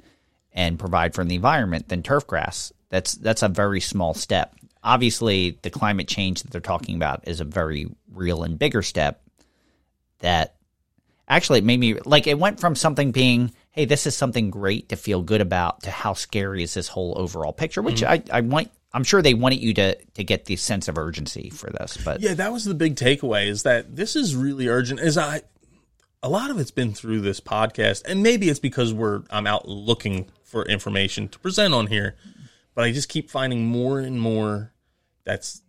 and provide for the environment than turf grass. That's that's a very small step. Obviously, the climate change that they're talking about is a very real and bigger step. That actually it made me like it went from something being hey this is something great to feel good about to how scary is this whole overall picture which mm-hmm. I, I want i'm sure they wanted you to to get the sense of urgency for this but Yeah, that was the big takeaway is that this is really urgent. As I a lot of it's been through this podcast, and maybe it's because we're I'm out looking for information to present on here, but I just keep finding more and more that's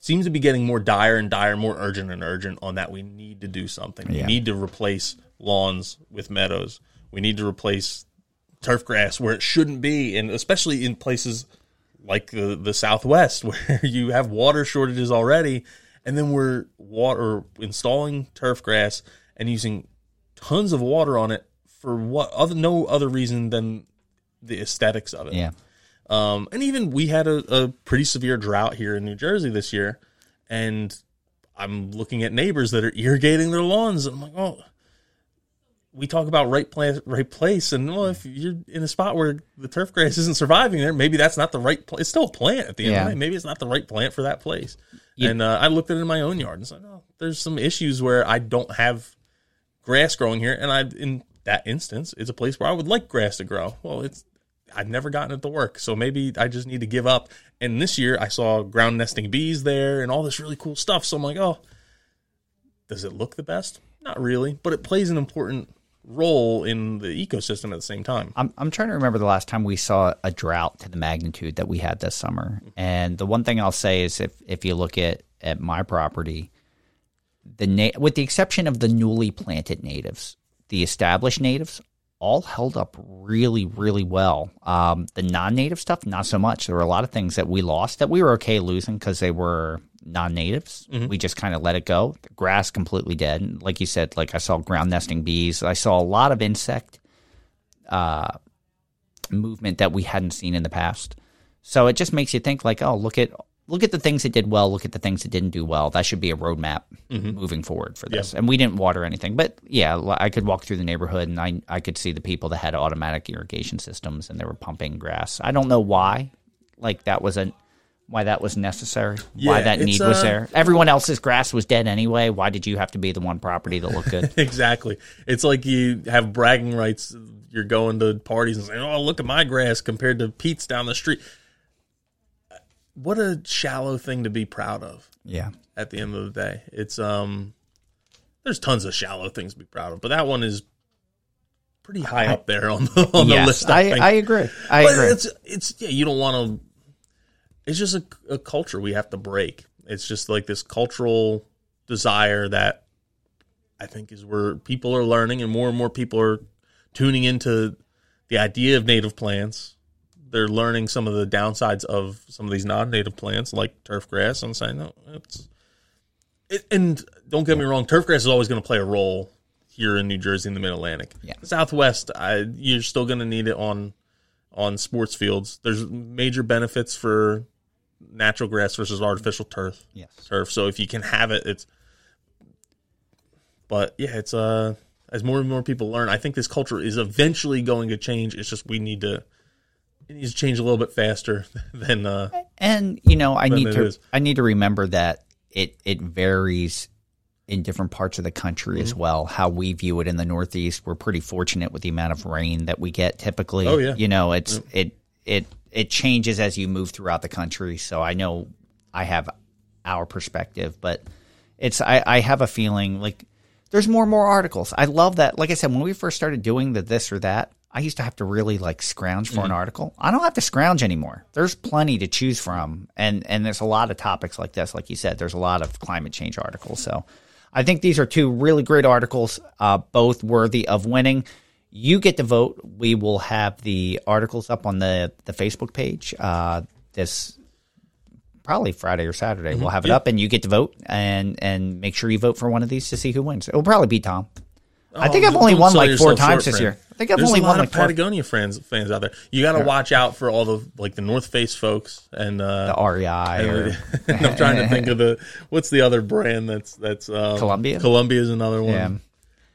seems to be getting more dire and dire, more urgent and urgent on that we need to do something. We need to replace lawns with meadows. We need to replace turf grass where it shouldn't be, and especially in places like the the Southwest where you have water shortages already, and then we're water installing turf grass and using tons of water on it for what other no other reason than the aesthetics of it. yeah Um, and even we had a, a pretty severe drought here in New Jersey this year, and I'm looking at neighbors that are irrigating their lawns, and I'm like, oh. We talk about right place, right place, and well, if you're in a spot where the turf grass isn't surviving there, maybe that's not the right place. It's still a plant at the end Yeah. of the day. Maybe it's not the right plant for that place. and uh, I looked at it in my own yard and said, "Oh, there's some issues where I don't have grass growing here, and I in that instance, it's a place where I would like grass to grow. Well, it's I've never gotten it to work, so maybe I just need to give up. And this year, I saw ground nesting bees there and all this really cool stuff. So I'm like, oh, does it look the best? Not really, but it plays an important role in the ecosystem at the same time. I'm, I'm trying to remember the last time we saw a drought to the magnitude that we had this summer. And the one thing I'll say is if, if you look at, at my property, the na- with the exception of the newly planted natives, the established natives all held up really, really well. Um, the non-native stuff, not so much. There were a lot of things that we lost that we were okay losing because they were non-natives. We just kind of let it go. The grass completely dead. And like you said, like I saw ground nesting bees. I saw a lot of insect uh, movement that we hadn't seen in the past. So it just makes you think like, oh, look at look at the things that did well, look at the things that didn't do well. That should be a roadmap moving forward for this. And we didn't water anything, but yeah, I could walk through the neighborhood and I I could see the people that had automatic irrigation systems and they were pumping grass. I don't know why, like that wasn't why that was necessary, why that need was uh, there. Everyone else's grass was dead anyway. Why did you have to be the one property that looked good? exactly. It's like you have bragging rights. you're going to parties and saying, "Oh, look at my grass compared to Pete's down the street." What a shallow thing to be proud of Yeah. at the end of the day. It's um there's tons of shallow things to be proud of, but that one is pretty high up there on the on the list. I, I. I agree. I but agree. it's it's yeah, you don't want to. It's just a, a culture we have to break. It's just like this cultural desire that I think is where people are learning, and more and more people are tuning into the idea of native plants. They're learning some of the downsides of some of these non-native plants, like turf grass, and saying, "No, it's." It, and don't get me wrong, turf grass is always going to play a role here in New Jersey in the Mid Atlantic. Yeah. Southwest, I, you're still going to need it on on sports fields. There's major benefits for natural grass versus artificial turf. Yes. Turf. So if you can have it, it's. But yeah, it's uh as more and more people learn, I think this culture is eventually going to change. It's just we need to it needs to change a little bit faster than uh And you know, I need to is. I need to remember that it it varies in different parts of the country Mm-hmm. as well. How we view it in the Northeast, we're pretty fortunate with the amount of rain that we get typically. Oh, yeah. you know, it's it it it changes as you move throughout the country. So I know I have our perspective, but it's I, I have a feeling like there's more and more articles. I love that. Like I said, when we first started doing the this or that, I used to have to really like scrounge for an article. I don't have to scrounge anymore. There's plenty to choose from, and and there's a lot of topics like this. Like you said, there's a lot of climate change articles. So I think these are two really great articles, uh, both worthy of winning. You get to vote. We will have the articles up on the the Facebook page. Uh, this probably Friday or Saturday. We'll have it up, and you get to vote and and make sure you vote for one of these to see who wins. It'll probably be Tom. I think I've Oh, only won like four times this friend. year. I think I've There's only a lot won of like four. Patagonia fans fans out there. You got to watch out for all the like the North Face folks and uh, The REI or I'm trying to think of the what's the other brand that's that's um, Columbia? Columbia is another one. Yeah.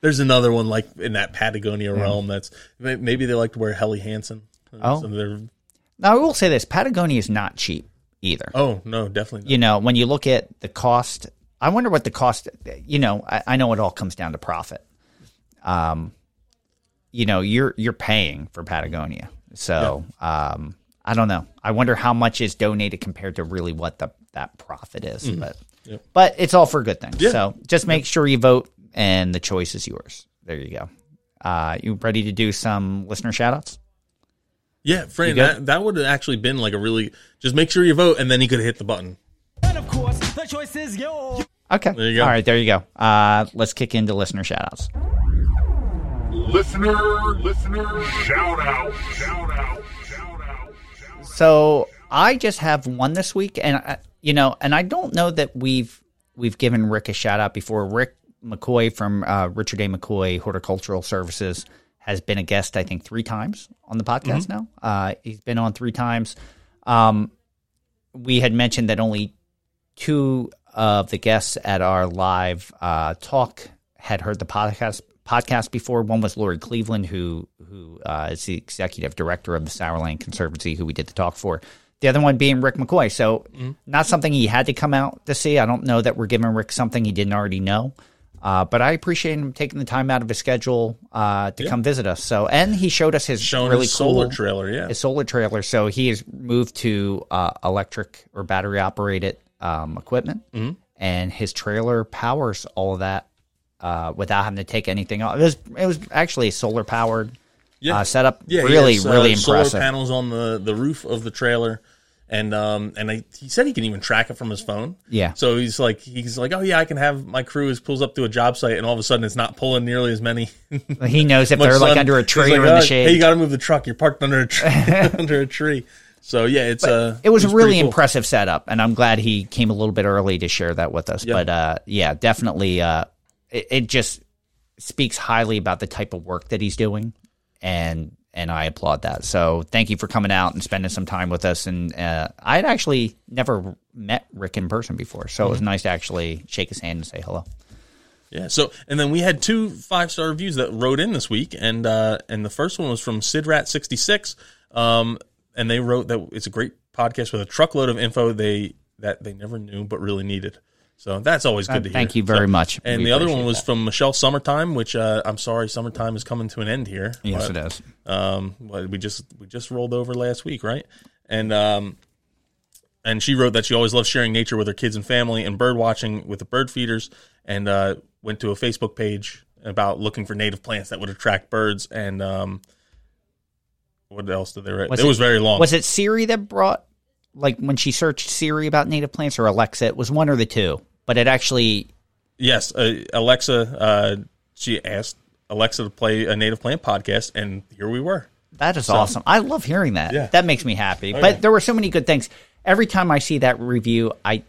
There's another one like in that Patagonia realm that's maybe they like to wear Helly Hansen. Oh. So now I will say this: Patagonia is not cheap either. oh no, definitely. Not. You know, when you look at the cost, I wonder what the cost. You know, I, I know it all comes down to profit. Um, you know, you're you're paying for Patagonia, so um, I don't know. I wonder how much is donated compared to really what the that profit is, but Yep. but it's all for good things. Yeah. So just make sure you vote, and the choice is yours. There you go. Uh, you ready to do some listener shout outs? Yeah, Fran, that, that would have actually been like a really just make sure you vote and then you could hit the button. And of course, the choice is yours. Okay. There you go. All right, there you go. Uh, let's kick into listener shout outs. Listener, listener, shout out, shout out, shout out. So I just have one this week, and I, you know, and I don't know that we've we've given Rick a shout out before. Rick McCoy from uh, Richard A. McCoy Horticultural Services has been a guest, I think, three times on the podcast now. Uh, he's been on three times. Um, we had mentioned that only two of the guests at our live uh, talk had heard the podcast podcast before. One was Lori Cleveland, who who uh, is the executive director of the Sourland Conservancy, who we did the talk for. The other one being Rick McCoy. So not something he had to come out to see. I don't know that we're giving Rick something he didn't already know. Uh, but I appreciate him taking the time out of his schedule uh, to come visit us. So, and he showed us his Showing really his solar cool trailer, yeah. his solar trailer. So he has moved to uh, electric or battery operated um, equipment, Mm-hmm. and his trailer powers all of that uh, without having to take anything off. It was it was actually a solar powered Yeah. uh, setup. Yeah, really has, uh, really Solar panels on the, the roof of the trailer, and um and I, he said he can even track it from his phone. Yeah. So he's like he's like, oh yeah, I can have my crew is pulls up to a job site, and all of a sudden it's not pulling nearly as many. He knows if they're like under a tree like, or in "Oh, the shade. Hey, you got to move the truck. You're parked under a tree. under a tree. So yeah, it's uh, it was a really cool. impressive setup, and I'm glad he came a little bit early to share that with us. Yeah. But uh, yeah, definitely, uh, it, it just speaks highly about the type of work that he's doing, and and I applaud that. So thank you for coming out and spending some time with us. And uh, I had actually never met Rick in person before, so Mm-hmm. it was nice to actually shake his hand and say hello. Yeah. So, and then we had two five star reviews that wrote in this week, and uh, and the first one was from Sidrat sixty six, um, and they wrote that it's a great podcast with a truckload of info they that they never knew but really needed. So that's always good to hear. thank you very So- much. And We the other one was that. from Michelle Summertime, which uh, I'm sorry, summertime is coming to an end here. Yes, but, it is. Um, we just we just rolled over last week, right? And um, and she wrote that she always loves sharing nature with her kids and family and bird watching with the bird feeders, and uh, went to a Facebook page about looking for native plants that would attract birds. And um, what else did they write? Was it, it- was very long. Was it Siri that brought, like, when she searched Siri about native plants or Alexa? It was one or the two, but it actually, Yes, uh, Alexa. Uh, she asked Alexa to play a native plant podcast, and here we were. that is awesome. I love hearing that. Yeah. That makes me happy. yeah. But there were so many good things. Every time I see that review, I,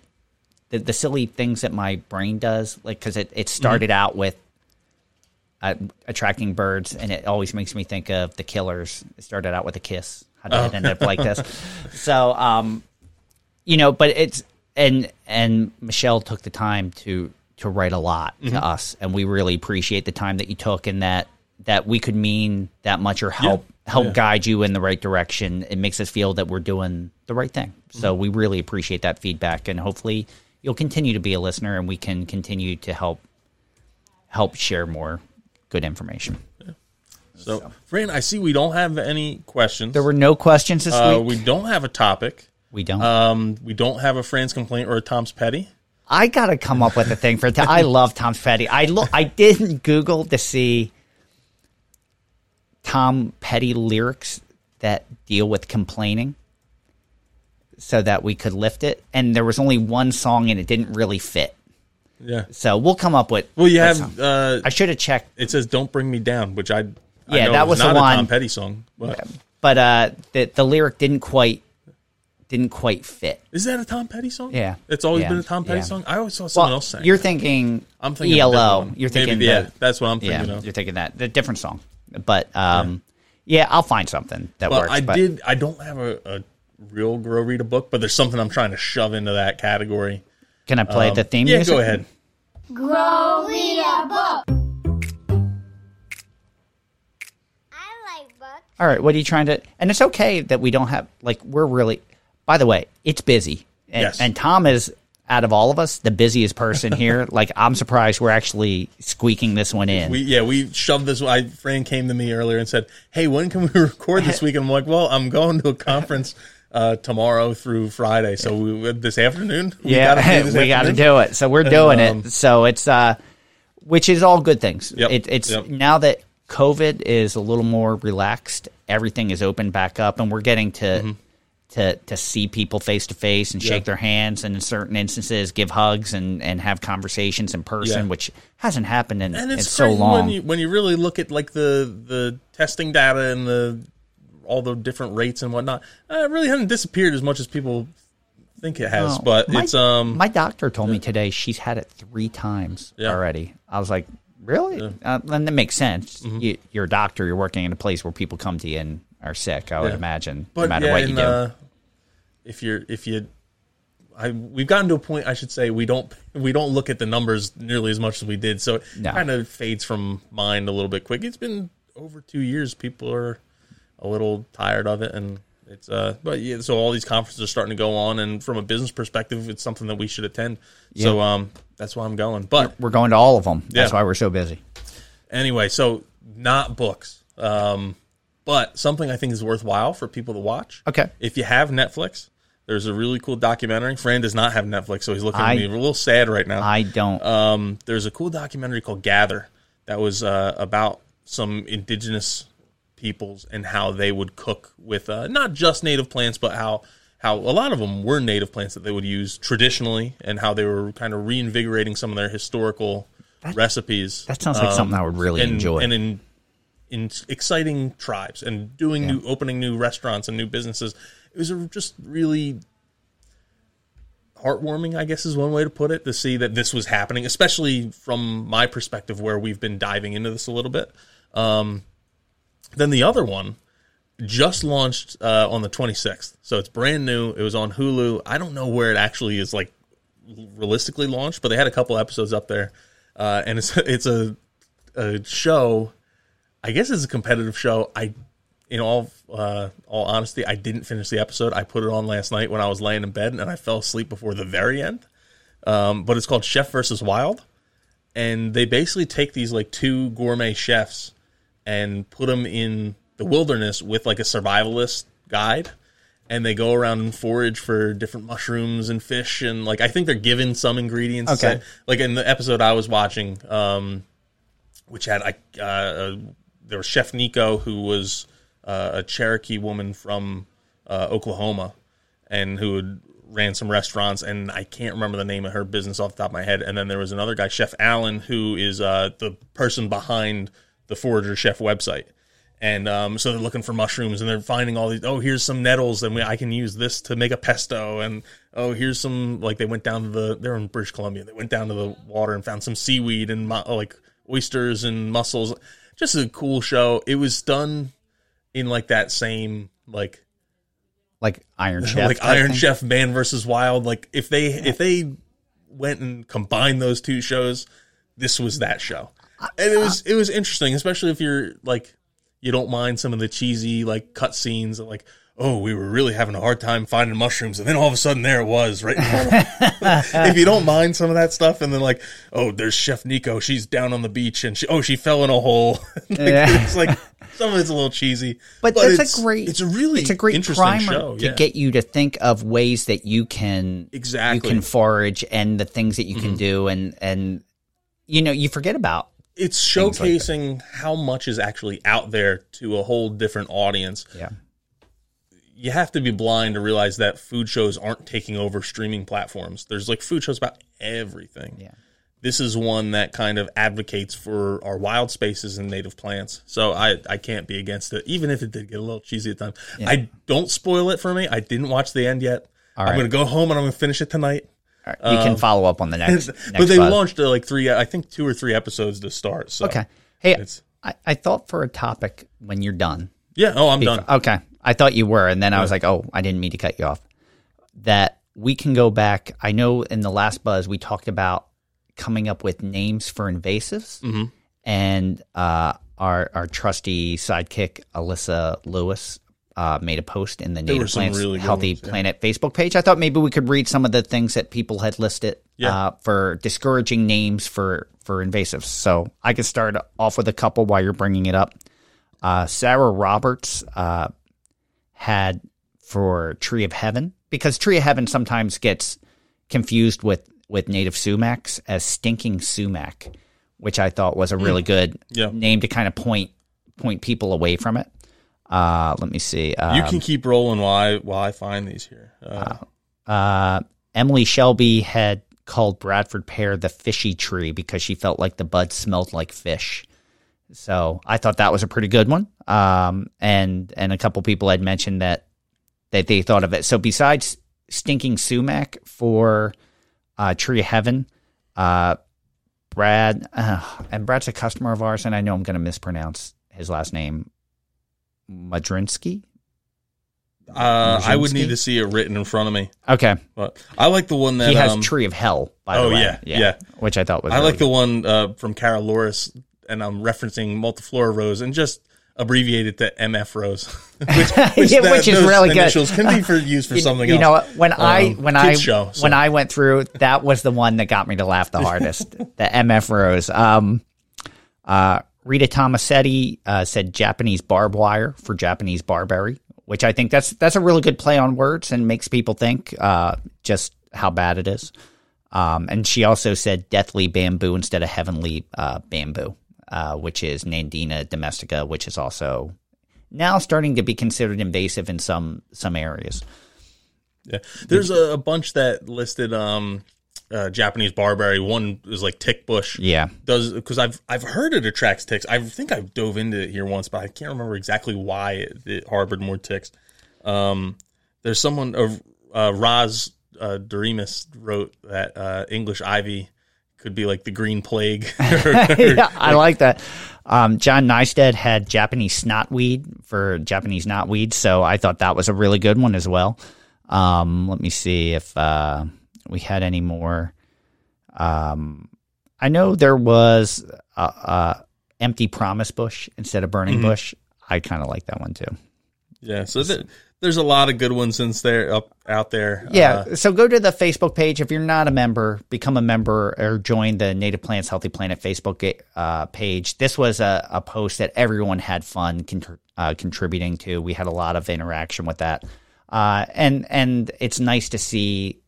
the, the silly things that my brain does, like, because it, it started out with, uh, attracting birds, and it always makes me think of the Killers. It started out with a kiss. How did it end up like this? So, um, you know, but it's and and Michelle took the time to to write a lot Mm-hmm. to us, and we really appreciate the time that you took, and that that we could mean that much or help help Yeah. guide you in the right direction. It makes us feel that we're doing the right thing. So Mm-hmm. we really appreciate that feedback, and hopefully you'll continue to be a listener, and we can continue to help help share more good information. So, Fran, I see we don't have any questions. There were no questions this uh, week. we don't have a topic. We don't. Um, we don't have a Fran's complaint or a Tom's petty. I gotta come up with a thing for. I love Tom's Petty. I look. I didn't Google to see Tom Petty lyrics that deal with complaining, so that we could lift it. And there was only one song, and it didn't really fit. Yeah. So we'll come up with. Well, you have. Uh, I should have checked, it says "Don't Bring Me Down," which I. I Yeah, know that was the not a one- Tom Petty song. But but uh, the the lyric didn't quite didn't quite fit. is that a Tom Petty song? Yeah. it's always Yeah. been a Tom Petty Yeah. song. I always saw someone Well, else saying. you're that. thinking. I'm thinking of a different ELO. You're Maybe, thinking. yeah, that's what I'm Yeah, thinking of. you're thinking that the different song, but um, yeah, I'll find something that Well, works. I but did. I don't have a, a real grow read a book, but there's something I'm trying to shove into that category. Can I play the theme Um, Yeah, music? go ahead. Grow read a book. I like books. All right, what are you trying to? And it's okay that we don't have like we're really. By the way, it's busy, and, Yes. and Tom is out of all of us the busiest person here. like I'm surprised we're actually squeaking this one in. We yeah, we shoved this. I Fran came to me earlier and said, "Hey, when can we record this week?" And I'm like, "Well, I'm going to a conference uh, tomorrow through Friday, so we, this afternoon, we yeah, gotta we got to do it. So we're doing um, it. So it's uh, which is all good things. Yep, It, it's yep. now that COVID is a little more relaxed, everything is open back up, and we're getting to. Mm-hmm. To, to see people face to face and shake their hands and in certain instances give hugs and, and have conversations in person, Yeah. which hasn't happened in, And in so long. when you when you really look at like the the testing data and the all the different rates and whatnot. Uh, it really hasn't disappeared as much as people think it has, Oh, but my, it's um my doctor told me today she's had it three times Yeah. already. I was like, really? Uh, and that makes sense. Mm-hmm. You, you're a doctor. You're working in a place where people come to you and are sick. I would Yeah. imagine, But no matter yeah, what you do. Uh, if you're if you, I we've gotten to a point. I should say we don't we don't look at the numbers nearly as much as we did, so it No. kind of fades from mind a little bit quick. It's been over two years. People are a little tired of it, and it's uh. But yeah, so all these conferences are starting to go on, and from a business perspective, it's something that we should attend. So um, that's why I'm going. But we're going to all of them. That's why we're so busy. anyway, so not books, um, but something I think is worthwhile for people to watch. Okay. If you have Netflix, there's a really cool documentary. Fran does not have Netflix, so he's looking I- at me a little sad right now. I don't. um, there's a cool documentary called Gather that was uh, about some indigenous peoples and how they would cook with uh, not just native plants, but how how a lot of them were native plants that they would use traditionally, and how they were kind of reinvigorating some of their historical recipes. that sounds like something I would really and, enjoy. And in in exciting tribes and doing new opening new restaurants and new businesses. It was a, just really heartwarming, I guess is one way to put it, to see that this was happening, especially from my perspective where we've been diving into this a little bit. Um, then the other one just launched uh, on the 26th. So it's brand new. It was on Hulu. I don't know where it actually is like realistically launched, but they had a couple episodes up there. Uh, and it's it's a a show. I guess it's a competitive show. I, in all uh, all honesty, I didn't finish the episode. I put it on last night when I was laying in bed, and I fell asleep before the very end. um, but it's called Chef versus Wild, and they basically take these like two gourmet chefs and put them in the wilderness with like a survivalist guide and they go around and forage for different mushrooms and fish and like I think they're given some ingredients. Okay. that- like in the episode I was watching, um, which had I uh, uh, there was Chef Nico who was uh, a Cherokee woman from uh, Oklahoma and who had ran some restaurants and I can't remember the name of her business off the top of my head. And then there was another guy, Chef Alan, who is uh, the person behind the Forager Chef website. And um, so they're looking for mushrooms, and they're finding all these. Oh, here's some nettles, and we, I can use this to make a pesto. And oh, here's some like they went down to the. They're in British Columbia. They went down to the water and found some seaweed and like oysters and mussels. Just a cool show. It was done in like that same like Like Iron Chef. like Iron thing? Chef, Man versus Wild. Like if they if they went and combined those two shows, this was that show, and it was it was interesting, especially if you're like you don't mind some of the cheesy like cut scenes, like oh we were really having a hard time finding mushrooms, and then all of a sudden there it was right. in front of us. if you don't mind some of that stuff, and then like oh there's Chef Nico, she's down on the beach, and she oh she fell in a hole. like, Yeah. It's like some of it's a little cheesy, But, that's it's, a great. It's a really it's a great interesting primer show to get you to think of ways that you can Exactly. you can forage and the things that you Mm-hmm. can do and and you know you forget about it's like showcasing how much is actually out there to a whole different audience. yeah You have to be blind to realize that food shows aren't taking over streaming platforms. There's like food shows about everything. Yeah. This is one that kind of advocates for our wild spaces and native plants. So I, I can't be against it, even if it did get a little cheesy at times. I don't spoil it for me. I didn't watch the end yet. I'm right. going to go home and I'm going to finish it tonight. Right, you can follow up on the next, next Um, but they buzz. launched uh, like three, I think two or three episodes to start. So okay hey I, I thought for a topic when you're done yeah. Oh, I'm done. Okay. I thought you were. And then I was like, oh, I didn't mean to cut you off. That we can go back. I know in the last buzz, we talked about coming up with names for invasives. Mm-hmm. And uh, our, our trusty sidekick, Alyssa Lewis, uh, made a post in the Native Plants really Healthy ones, yeah. Planet Facebook page. I thought maybe we could read some of the things that people had listed Yeah. uh, for discouraging names for, for invasives. So I could start off with a couple while you're bringing it up. Uh, Sarah Roberts uh, had for Tree of Heaven because Tree of Heaven sometimes gets confused with with native sumacs as stinking sumac, which I thought was a really good Yeah. name to kind of point point people away from it. Uh, let me see. Uh, You can keep rolling while I while I find these here. Uh, uh, Emily Shelby had called Bradford pear the fishy tree because she felt like the bud smelled like fish. So I thought that was a pretty good one. Um, and and a couple people had mentioned that that they thought of it. So besides stinking sumac for uh, Tree of Heaven, uh, Brad uh, and Brad's a customer of ours, and I know I'm going to mispronounce his last name, Madrinsky. uh, I would need to see it written in front of me, Okay, but I like the one that he has um, Tree of Hell. By the oh, way, yeah, yeah. which I thought was. I really like the one uh, from Carol Loris, and I'm referencing multiflora rose and just abbreviated to MF rose, which, Yeah, which is really good. initials can be for used for You- something you else. know what? when I Um, when I show, so. when I went through that was the one that got me to laugh the hardest. the MF Rose. Um, uh, Rita Tomasetti uh, said Japanese barbed wire for Japanese barberry, which I think that's that's a really good play on words and makes people think uh, just how bad it is. Um, and she also said deathly bamboo instead of heavenly uh, bamboo, uh, which is Nandina domestica, which is also now starting to be considered invasive in some some areas. Yeah. There's a, a bunch that listed um, uh, Japanese barberry. One is like tick bush. Yeah. Does because I've I've heard it attracts ticks. I think I dove into it here once, but I can't remember exactly why it, it harbored more ticks. Um, there's someone uh, uh, Raz uh, Doremus wrote that uh, English ivy could be like the green plague. yeah, I like that. Um, John Nystead had Japanese snotweed for Japanese knotweed, so I thought that was a really good one as well. Um, let me see if uh, we had any more. Um, I know there was a, a empty promise bush instead of burning bush. I kind of like that one too. Yeah, so there's a lot of good ones since they're up out there. Yeah. Uh, so go to the Facebook page. If you're not a member, become a member or join the Native Plants Healthy Planet Facebook uh, page. This was a, a post that everyone had fun contr- uh, contributing to. We had a lot of interaction with that. Uh, and and it's nice to see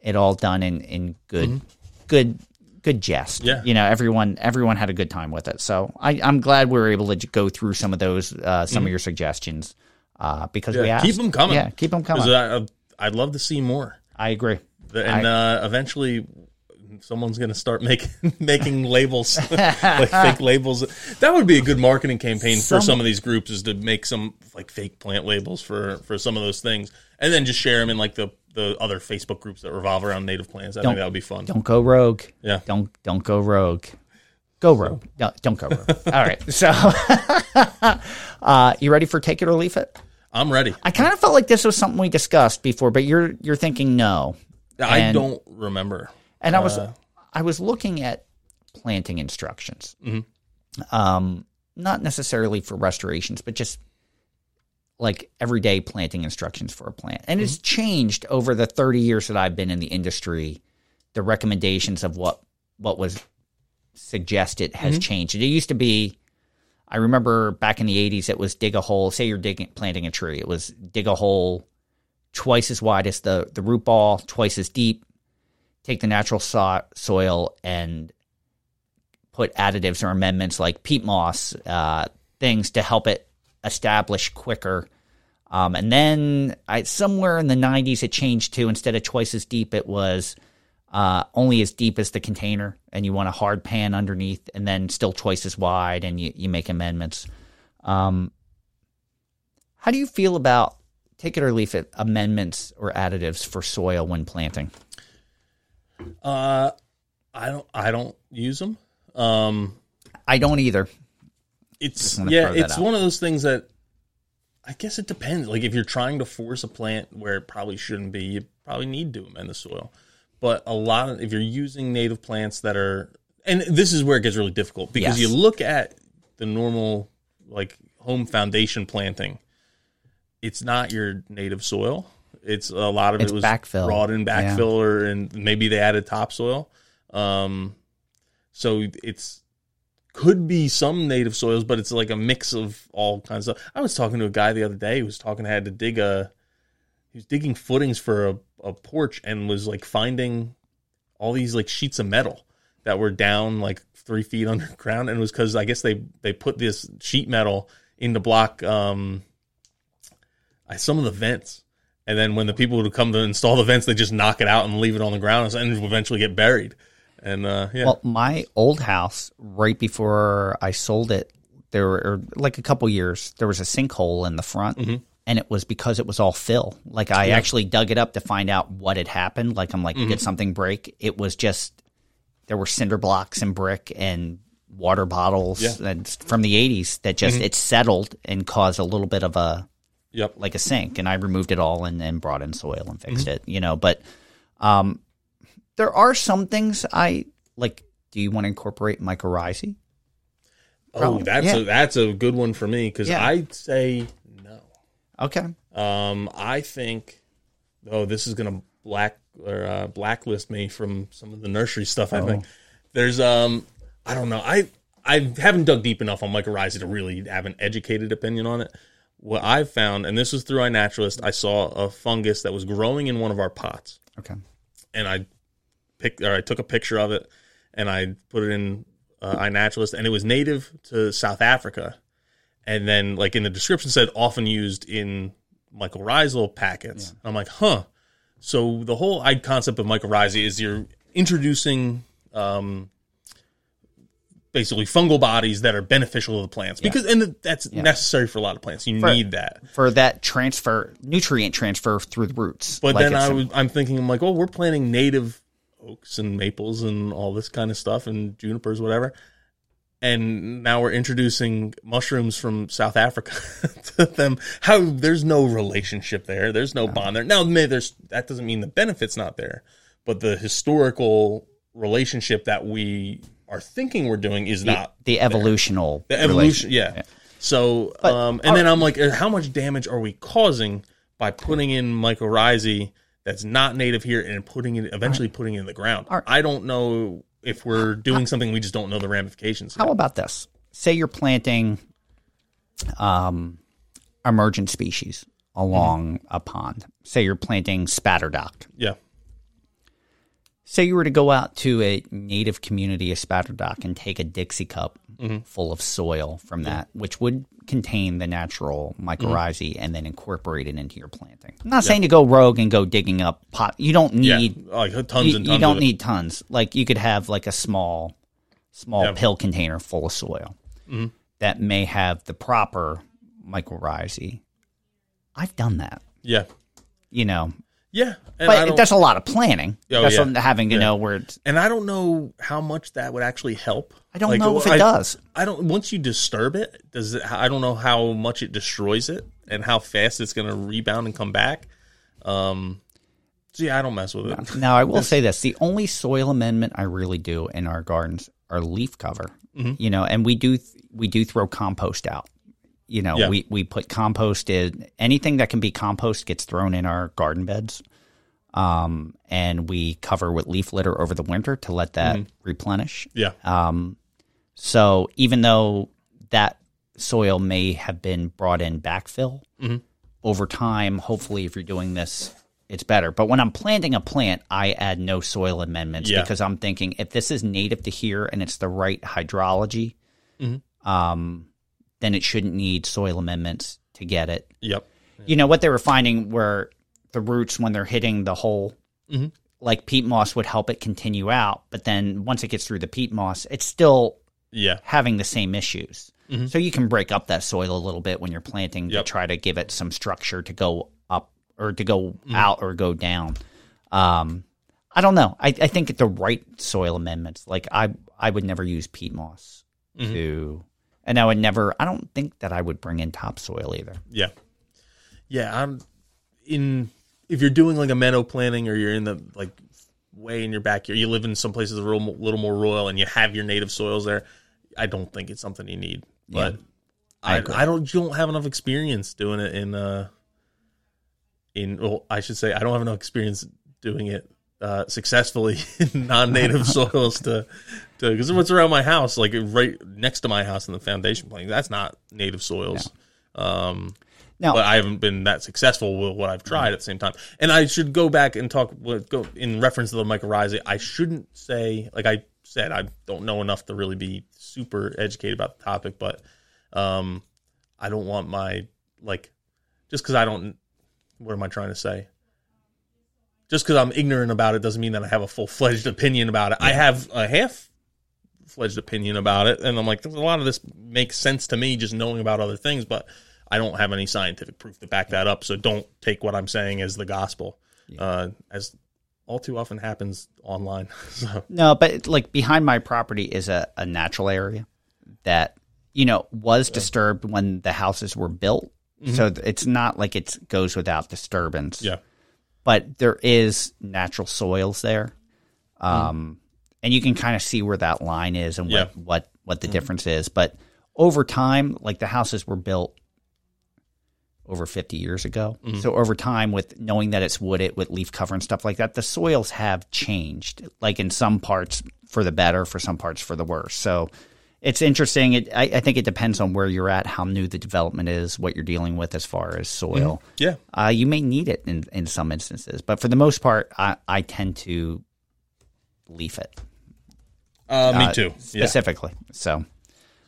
it all done in, in good good good jest. Mm-hmm. Yeah. You know, everyone everyone had a good time with it. So I, I'm glad we were able to go through some of those uh, some of your suggestions. Uh, because we yeah, asked. keep them coming. Yeah, keep them coming. I, I- I'd love to see more. I agree. And uh, eventually someone's going to start making making labels like fake labels that would be a good marketing campaign Some- for some of these groups is to make some like fake plant labels for for some of those things and then just share them in like the the other facebook groups that revolve around native plants i think that would be fun Don't go rogue. Yeah. Don't don't go rogue. Go rogue. No, don't go rogue. All right. So, uh, you ready for take it or leave it? I'm ready I kind of felt like this was something we discussed before, but you're you're thinking no. i and- don't remember And I was Uh. I was looking at planting instructions. Mm-hmm. Um, not necessarily for restorations, but just like everyday planting instructions for a plant. And Mm-hmm. it's changed over the 30 years that I've been in the industry. The recommendations of what what was suggested has Mm-hmm. changed. It used to be I remember back in the 80s it was dig a hole, say you're digging planting a tree. It was dig a hole twice as wide as the the root ball, twice as deep. Take the natural so- soil and put additives or amendments like peat moss, uh, things to help it establish quicker. Um, and then I, somewhere in the 90s, it changed to instead of twice as deep, it was uh, only as deep as the container, and you want a hard pan underneath, and then still twice as wide, and you, you make amendments. Um, how do you feel about take it or leave it amendments or additives for soil when planting? uh i don't i don't use them um I don't either. it's yeah it's out. one of those things that i guess it depends like if you're trying to force a plant where it probably shouldn't be you probably need to amend the soil but a lot of if you're using native plants that are and this is where it gets really difficult because Yes. you look at the normal like home foundation planting it's not your native soil it's a lot of It's it was backfill. brought in Yeah. or and maybe they added topsoil um so it's could be some native soils, but it's like a mix of all kinds of. Stuff. I was talking to a guy the other day who was talking had to dig a. He was digging footings for a, a porch and was like finding all these like sheets of metal that were down like three feet underground, and it was because I guess they they put this sheet metal in to block um I- some of the vents. And then when the people would come to install the vents, they just knock it out and leave it on the ground, and eventually get buried. And uh, yeah, Well, my old house, right before I sold it, there were like a couple years, there was a sinkhole in the front, Mm-hmm. And it was because it was all fill. Like I actually dug it up to find out what had happened. Like I'm like, Mm-hmm. did something break? It was just there were cinder blocks and brick and water bottles Yeah. Mm-hmm. and from the 80s that just it settled and caused a little bit of a yep. like a sink and I removed it all and, and brought in soil and Mm-hmm. fixed it, you know, but um there are some things I like do you want to incorporate mycorrhizae? Oh, Probably. that's Yeah. a that's a good one for me because Yeah. I'd say. Okay. Um, I think, oh, this is gonna black or uh, blacklist me from some of the nursery stuff. I think there's um, I don't know. I I haven't dug deep enough on mycorrhizae to really have an educated opinion on it. What I've found, and this was through iNaturalist, I saw a fungus that was growing in one of our pots, Okay. and I picked or I took a picture of it, and I put it in uh, iNaturalist, and it was native to South Africa, and then like in the description said often used in mycorrhizal packets. I'm like, huh. So the whole concept of Michael mycorrhizae is you're introducing um, basically fungal bodies that are beneficial to the plants because and that's necessary for a lot of plants. You For- need that. For that transfer nutrient transfer through the roots. But Like then I was, I'm thinking, I'm like, oh, we're planting native oaks and maples and all this kind of stuff and junipers, whatever. And now we're introducing mushrooms from South Africa to them. How there's no relationship there. There's no bond there. Now, maybe there's that doesn't mean the benefit's not there, but the historical relationship that we are thinking we're doing is not the evolutional the evolution. Yeah. So, But- um, and then I'm like, how much damage are we causing by putting in mycorrhizae that's not native here and putting it eventually putting it in the ground? I don't know if we're doing something we just don't know the ramifications. How yet. about this? Say you're planting um, emergent species along a pond. Say you're planting spatterdock. Yeah, Say you were to go out to a native community of spatterdock and take a Dixie cup full of soil from that, which would contain the natural mycorrhizae, and then incorporate it into your planting. I'm not saying to go rogue and go digging up pot. You don't yeah, need like tons you, and tons. you don't need tons. Like you could have like a small, small Yeah. Mm-hmm. pill container full of soil that may have the proper mycorrhizae. I've done that, Yeah, you know, yeah, but that's a lot of planning. Oh, that's yeah. having to Yeah. know where it's. and I don't know how much that would actually help. I don't Like, know if it I- does. I don't. Once you disturb it, does it? I don't know how much it destroys it and how fast it's going to rebound and come back. Um, so yeah, I don't mess with it. Now, I will say this: the only soil amendment I really do in our gardens are leaf cover. Mm-hmm. You know, and we do we do throw compost out. You know, Yeah. we we put compost in anything that can be compost gets thrown in our garden beds. Um, and we cover with leaf litter over the winter to let that Mm-hmm. replenish. Yeah, Um, so even though that soil may have been brought in backfill Mm-hmm. over time, hopefully, if you're doing this, it's better. But when I'm planting a plant, I add no soil amendments Yeah. because I'm thinking if this is native to here and it's the right hydrology, Mm-hmm. um, then it shouldn't need soil amendments to get it. yep, You know what they were finding where the roots when they're hitting the hole, Mm-hmm. like peat moss would help it continue out, but then once it gets through the peat moss, it's still yeah, having the same issues. So you can break up that soil a little bit when you're planting Yep. to try to give it some structure to go up or to go out or go down. Um, I don't know. I, I think the right soil amendments, like I, I would never use peat moss to, and I would never. I don't think that I would bring in topsoil either. yeah, yeah. I'm in. If you're doing like a meadow planting, or you're in the like way in your backyard, you live in some places a little, little more rural, and you have your native soils there. I don't think it's something you need, but I I. I, don't you don't have enough experience doing it in uh in well, I should say I don't have enough experience doing it uh successfully in non-native soils to because what's around my house like right next to my house in the foundation planting that's not native soils um Now, but I haven't been that successful with what I've tried at the same time. And I should go back and talk with, go in reference to the mycorrhizae. I shouldn't say like I said I don't know enough to really be super educated about the topic, but um, I don't want my like just because I don't. What am I trying to say? Just because I'm ignorant about it doesn't mean that I have a full fledged opinion about it. I have a half fledged opinion about it, and I'm like, a lot of this makes sense to me just knowing about other things, but I don't have any scientific proof to back that up. So don't take what I'm saying as the gospel, uh, as all too often happens online. so No, but like behind my property is a, a natural area that you know was disturbed when the houses were built. So it's not like it goes without disturbance. yeah, But there is natural soils there, um, and you can kind of see where that line is and what Yeah. what what the mm-hmm. difference is. But over time, like the houses were built over 50 years ago. Mm-hmm. So over time with knowing that it's wooded with leaf cover and stuff like that, the soils have changed like in some parts for the better, for some parts for the worse. So it's interesting. It, I, I think it depends on where you're at, how new the development is, what you're dealing with as far as soil. Mm-hmm. yeah, Uh, you may need it in, in some instances, but for the most part, I, I tend to leaf it uh, me uh, too. Yeah. specifically. So,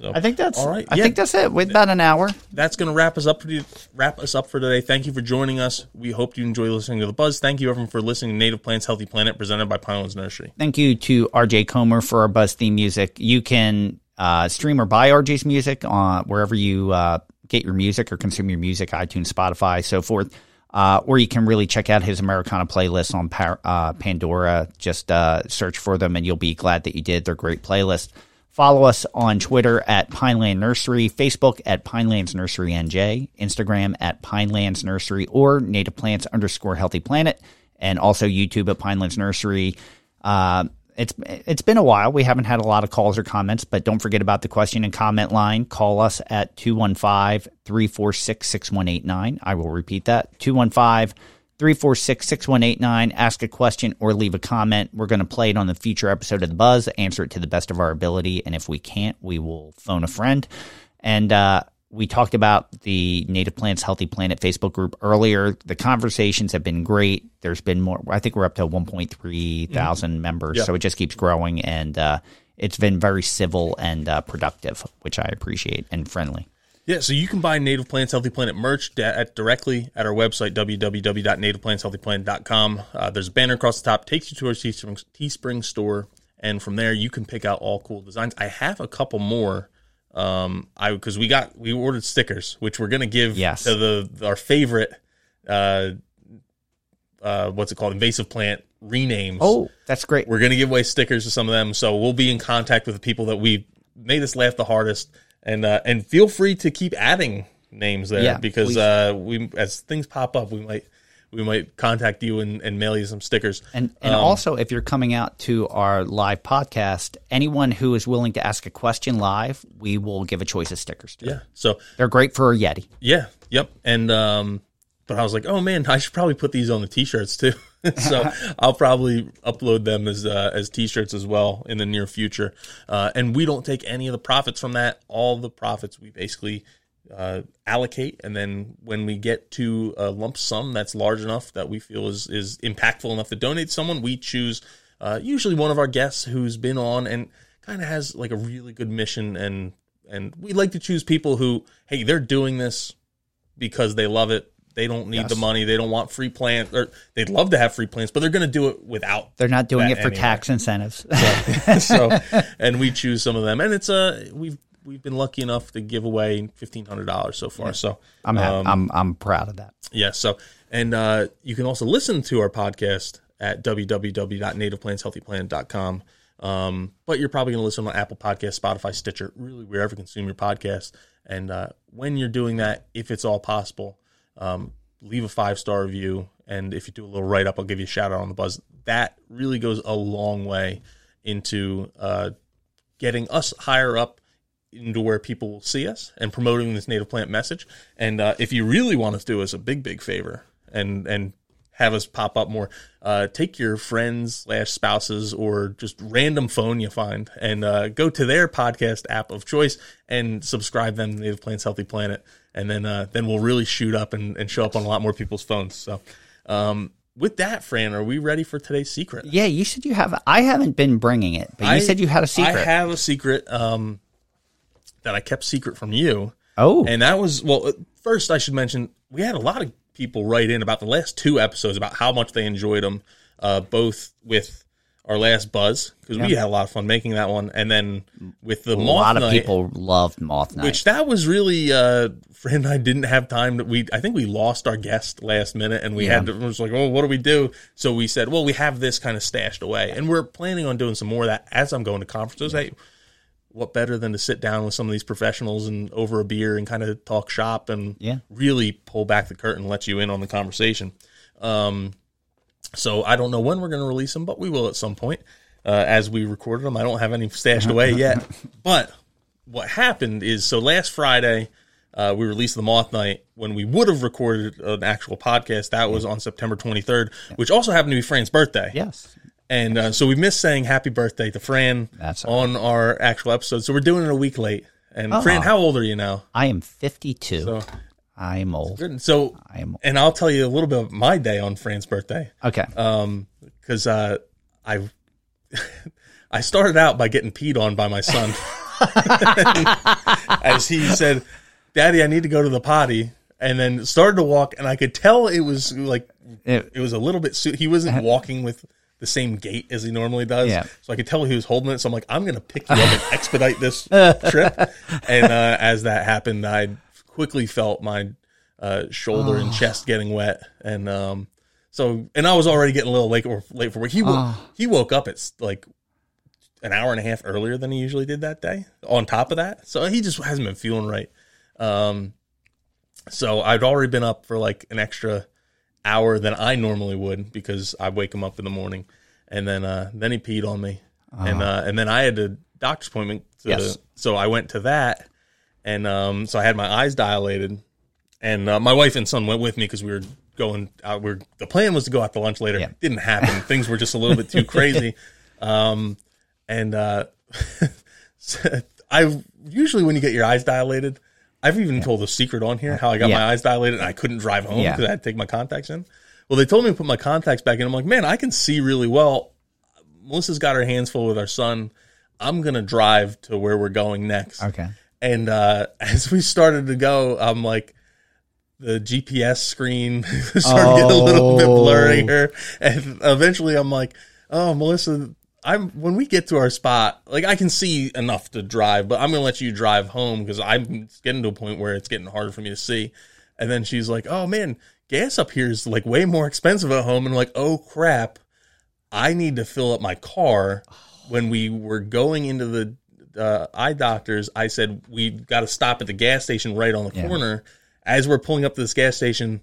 So, I think that's all right. I Yeah. think that's it. With about an hour. that's going to wrap us up. For, wrap us up for today. Thank you for joining us. We hope you enjoy listening to the Buzz. Thank you everyone for listening to Native Plants Healthy Planet, presented by Pinelands Nursery. Thank you to RJ Comer for our Buzz theme music. You can uh, stream or buy RJ's music on wherever you uh, get your music or consume your music, iTunes, Spotify, so forth. Uh, or you can really check out his Americana playlist on Par- uh, Pandora. Just uh, search for them, and you'll be glad that you did. They're great playlists. Follow us on Twitter at Pineland Nursery, Facebook at Pinelands Nursery NJ, Instagram at Pinelands Nursery, or Native Plants underscore Healthy Planet, and also YouTube at Pinelands Nursery. It's it's been a while. We haven't had a lot of calls or comments, but don't forget about the question and comment line. Call us at 215-346-6189. I will repeat that. 215-346-6189. Ask a question or leave a comment. We're going to play it on the future episode of The Buzz, answer it to the best of our ability, and if we can't, we will phone a friend. And uh we talked about the Native Plants Healthy Planet Facebook group earlier. The conversations have been great. There's been more. I think we're up to 1.3 thousand members, Yeah. so it just keeps growing, and uh, it's been very civil and uh, productive, which I appreciate and friendly. Yeah, so you can buy Native Plants Healthy Planet merch da- at, directly at our website, www.nativeplantshealthyplanet.com. Uh, there's a banner across the top, takes you to our Teespring, Teespring store, and from there you can pick out all cool designs. I have a couple more. Um, I because we got we ordered stickers, which we're gonna give Yes. to the our favorite, uh, uh, what's it called, invasive plant renames. Oh, that's great. We're to give away stickers to some of them, so we'll be in contact with the people that we made us laugh the hardest, and uh, and feel free to keep adding names there Yeah, because uh, we as things pop up, we might we might contact you and, and mail you some stickers. And and also, if you're coming out to our live podcast, anyone who is willing to ask a question live, we will give a choice of stickers. To. yeah, so They're great for a Yeti. yeah, yep, and um, but I was like, oh man, I should probably put these on the t-shirts too. so I'll probably upload them as uh, as t-shirts as well in the near future. Uh, and we don't take any of the profits from that. All the profits we basically uh, allocate, and then when we get to a lump sum that's large enough that we feel is is impactful enough to donate someone, we choose uh, usually one of our guests who's been on and kind of has like a really good mission and and we like to choose people who hey they're doing this because they love it. They don't need the money. They don't want free plants or they'd love to have free plants but they're going to do it without They're not doing it for anyway. tax incentives. so and we choose some of them. And it's a we've we've been lucky enough to give away $1500 so far so I'm um, I'm I'm proud of that. yeah. So, and uh, you can also listen to our podcast at www.nativeplantshealthyplanet.com. Um, but you're probably going to listen on Apple Podcast, Spotify, Stitcher, really wherever you consume your podcast. And uh, when you're doing that, if it's all possible, um, leave a five star review. And if you do a little write up, I'll give you a shout out on the buzz. That really goes a long way into uh, getting us higher up into where people will see us and promoting this native plant message. And uh, if you really want us to do us a big, big favor and and have us pop up more, uh, take your friends slash spouses or just random phone you find and uh, go to their podcast app of choice and subscribe them to Native Plants Healthy Planet. And then uh, then we'll really shoot up and, and show up on a lot more people's phones. So um, with that, Fran, are we ready for today's secret? Yeah, you said you have. I haven't been bringing it, but you I- said you had a secret. I have a secret um, that I kept secret from you. oh, And that was well. uh, First, I should mention we had a lot of people write in about the last two episodes about how much they enjoyed them, uh, both with our last buzz because we had a lot of fun making that one, and then with the a moth lot of night, people loved Moth Night. which that was really. Uh, Fran and I didn't have time to. We I think we lost our guest last minute, and we Yeah. had to. It was like, oh, what do we do? So we said, well, we have this kind of stashed away, and we're planning on doing some more of that as I'm going to conferences. Hey, what better than to sit down with some of these professionals and over a beer and kind of talk shop and Yeah. really pull back the curtain, and let you in on the conversation. Um, so I don't know when we're going to release them, but we will at some point. Uh, as we recorded them, I don't have any stashed away yet. But what happened is, so last Friday uh, we released the Moth Night. When we would have recorded an actual podcast, that was on September 23rd, which also happened to be Fran's birthday. yes, And uh, so we missed saying happy birthday to Fran That's all on our actual episode. So we're doing it a week late. And Fran, how old are you now? I am 52. So I'm old. good. So, I am and I'll tell you a little bit of my day on Fran's birthday. okay. Um, because uh, I I started out by getting peed on by my son, as he said, "Daddy, I need to go to the potty," and then started to walk, and I could tell it was like It- it was a little bit. Su- he wasn't walking with the same gait as he normally does, Yeah. so I could tell he was holding it. So I'm like, I'm gonna pick you up and expedite this trip. And uh, as that happened, I quickly felt my uh, shoulder and chest getting wet, and um, so and I was already getting a little late or late for work. He wo- he woke up at like an hour and a half earlier than he usually did that day. On top of that, so he just hasn't been feeling right. Um, so I'd already been up for like an extra hour than I normally would because I wake him up in the morning, and then uh, then he peed on me, and uh, and then I had a doctor's appointment. To, Yes. So I went to that, and um, so I had my eyes dilated, and uh, my wife and son went with me because we were going out. We are the plan was to go out to lunch later. Yeah. Didn't happen. Things were just a little bit too crazy. Um, and uh, so I usually when you get your eyes dilated, I've even told a secret on here how I got Yeah. my eyes dilated and I couldn't drive home Yeah. because I had to take my contacts in. Well, they told me to put my contacts back in. I'm like, man, I can see really well. Melissa's got her hands full with our son. I'm gonna drive to where we're going next. Okay. And uh, as we started to go, I'm like, the GPS screen started getting a little bit Oh. blurrier, and eventually I'm like, oh, Melissa, I'm when we get to our spot, like I can see enough to drive, but I'm gonna let you drive home because I'm getting to a point where it's getting harder for me to see. And then she's like, oh man, gas up here is like way more expensive at home, and I'm like, oh crap, I need to fill up my car. When we were going into the uh, eye doctors, I said we got to stop at the gas station right on the Yeah. corner. As we're pulling up to this gas station,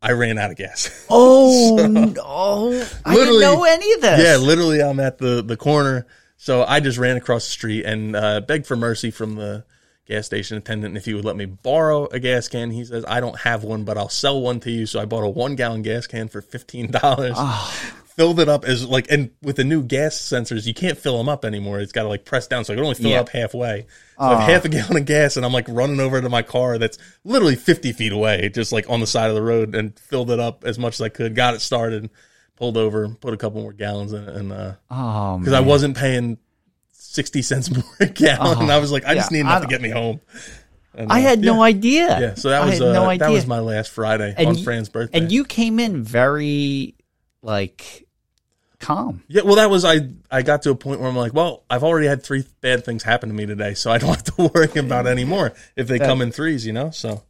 I ran out of gas. Oh no! I didn't know any of this. yeah, literally, I'm at the the corner, so I just ran across the street and uh, begged for mercy from the gas station attendant if he would let me borrow a gas can. He says I don't have one, but I'll sell one to you. So I bought a one gallon gas can for fifteen dollars. Filled it up as like, and with the new gas sensors, you can't fill them up anymore. It's got to like press down, so I can only fill it Yeah. up halfway. So I have half a gallon of gas, and I'm like running over to my car that's literally 50 feet away, just like on the side of the road, and filled it up as much as I could. Got it started, pulled over, put a couple more gallons in it, and uh, Oh because I wasn't paying 60 cents more a gallon. and I was like, I just need enough to get me home. And, I uh, had no idea. Yeah, so that was uh, no that was my last Friday And on Fran's birthday. and you came in very like calm. Yeah, well, that was I. I got to a point where I'm like, well, I've already had three bad things happen to me today, so I don't have to worry about any more if they come in threes, you know. So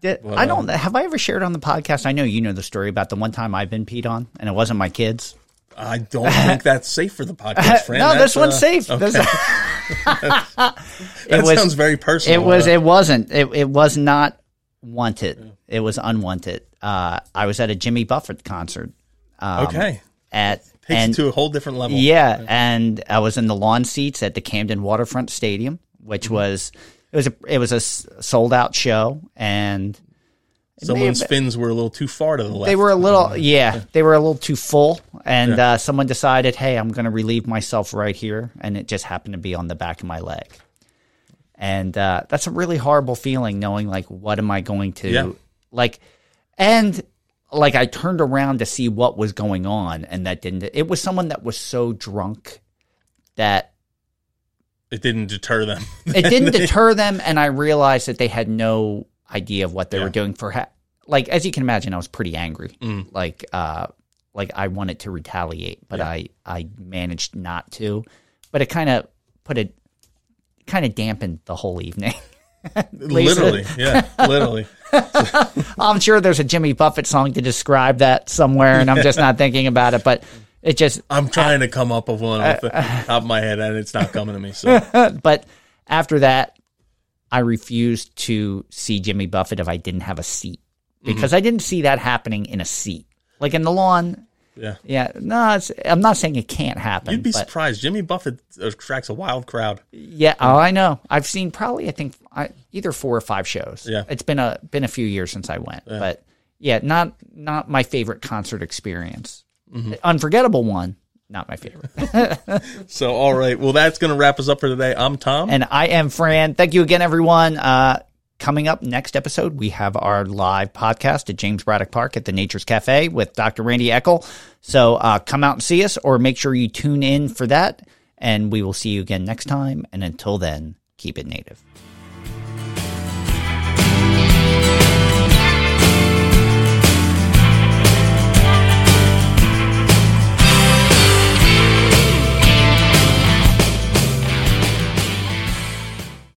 Did, Well, I don't. Have I ever shared on the podcast? I know you know the story about the one time I've been peed on, and it wasn't my kids. I don't think that's safe for the podcast, Fran. no, That's, this one's uh, safe. okay. That was- sounds very personal. It was. uh, It wasn't. It, it was not wanted. It was unwanted. Uh, I was at a Jimmy Buffett concert. Um, okay. At Takes and to a whole different level. yeah, and I was in the lawn seats at the Camden Waterfront Stadium, which Mm-hmm. was it was a it was a sold out show, and Someone's have- fins were a little too far to the left. they were a little yeah they were a little too full and uh, someone decided hey i'm going to relieve myself right here and it just happened to be on the back of my leg and uh, that's a really horrible feeling knowing like what am i going to Yeah. like and like i turned around to see what was going on and that didn't it was someone that was so drunk that It didn't deter them. it didn't deter them and i realized that they had no idea of what they Yeah. were doing for ha- like as you can imagine i was pretty angry Mm. like uh like i wanted to retaliate but Yeah. i i managed not to but it kind of put it kind of dampened the whole evening literally, yeah, literally. i'm sure there's a jimmy buffett song to describe that somewhere and i'm just not thinking about it but it just I'm uh, trying to come up with one off the uh, top of my head, and it's not coming to me. So but after that, I refused to see Jimmy Buffett if I didn't have a seat mm-hmm. because I didn't see that happening in a seat. Like in the lawn, yeah, yeah, no, it's, I'm not saying it can't happen. you'd be surprised. Jimmy Buffett attracts a wild crowd. yeah, oh, I know. I've seen probably I think I, either four or five shows. Yeah. it's been a been a few years since I went, but yeah, not not my favorite concert experience. Mm-hmm. Unforgettable one, not my favorite. So all right, well that's going to wrap us up for today. I'm Tom. And I am Fran. Thank you again, everyone. Uh, coming up next episode, we have our live podcast at James Braddock Park at the Nature's Cafe with Dr. Randi Eckel. So uh, come out and see us, or make sure you tune in for that. And we will see you again next time. And until then, keep it native.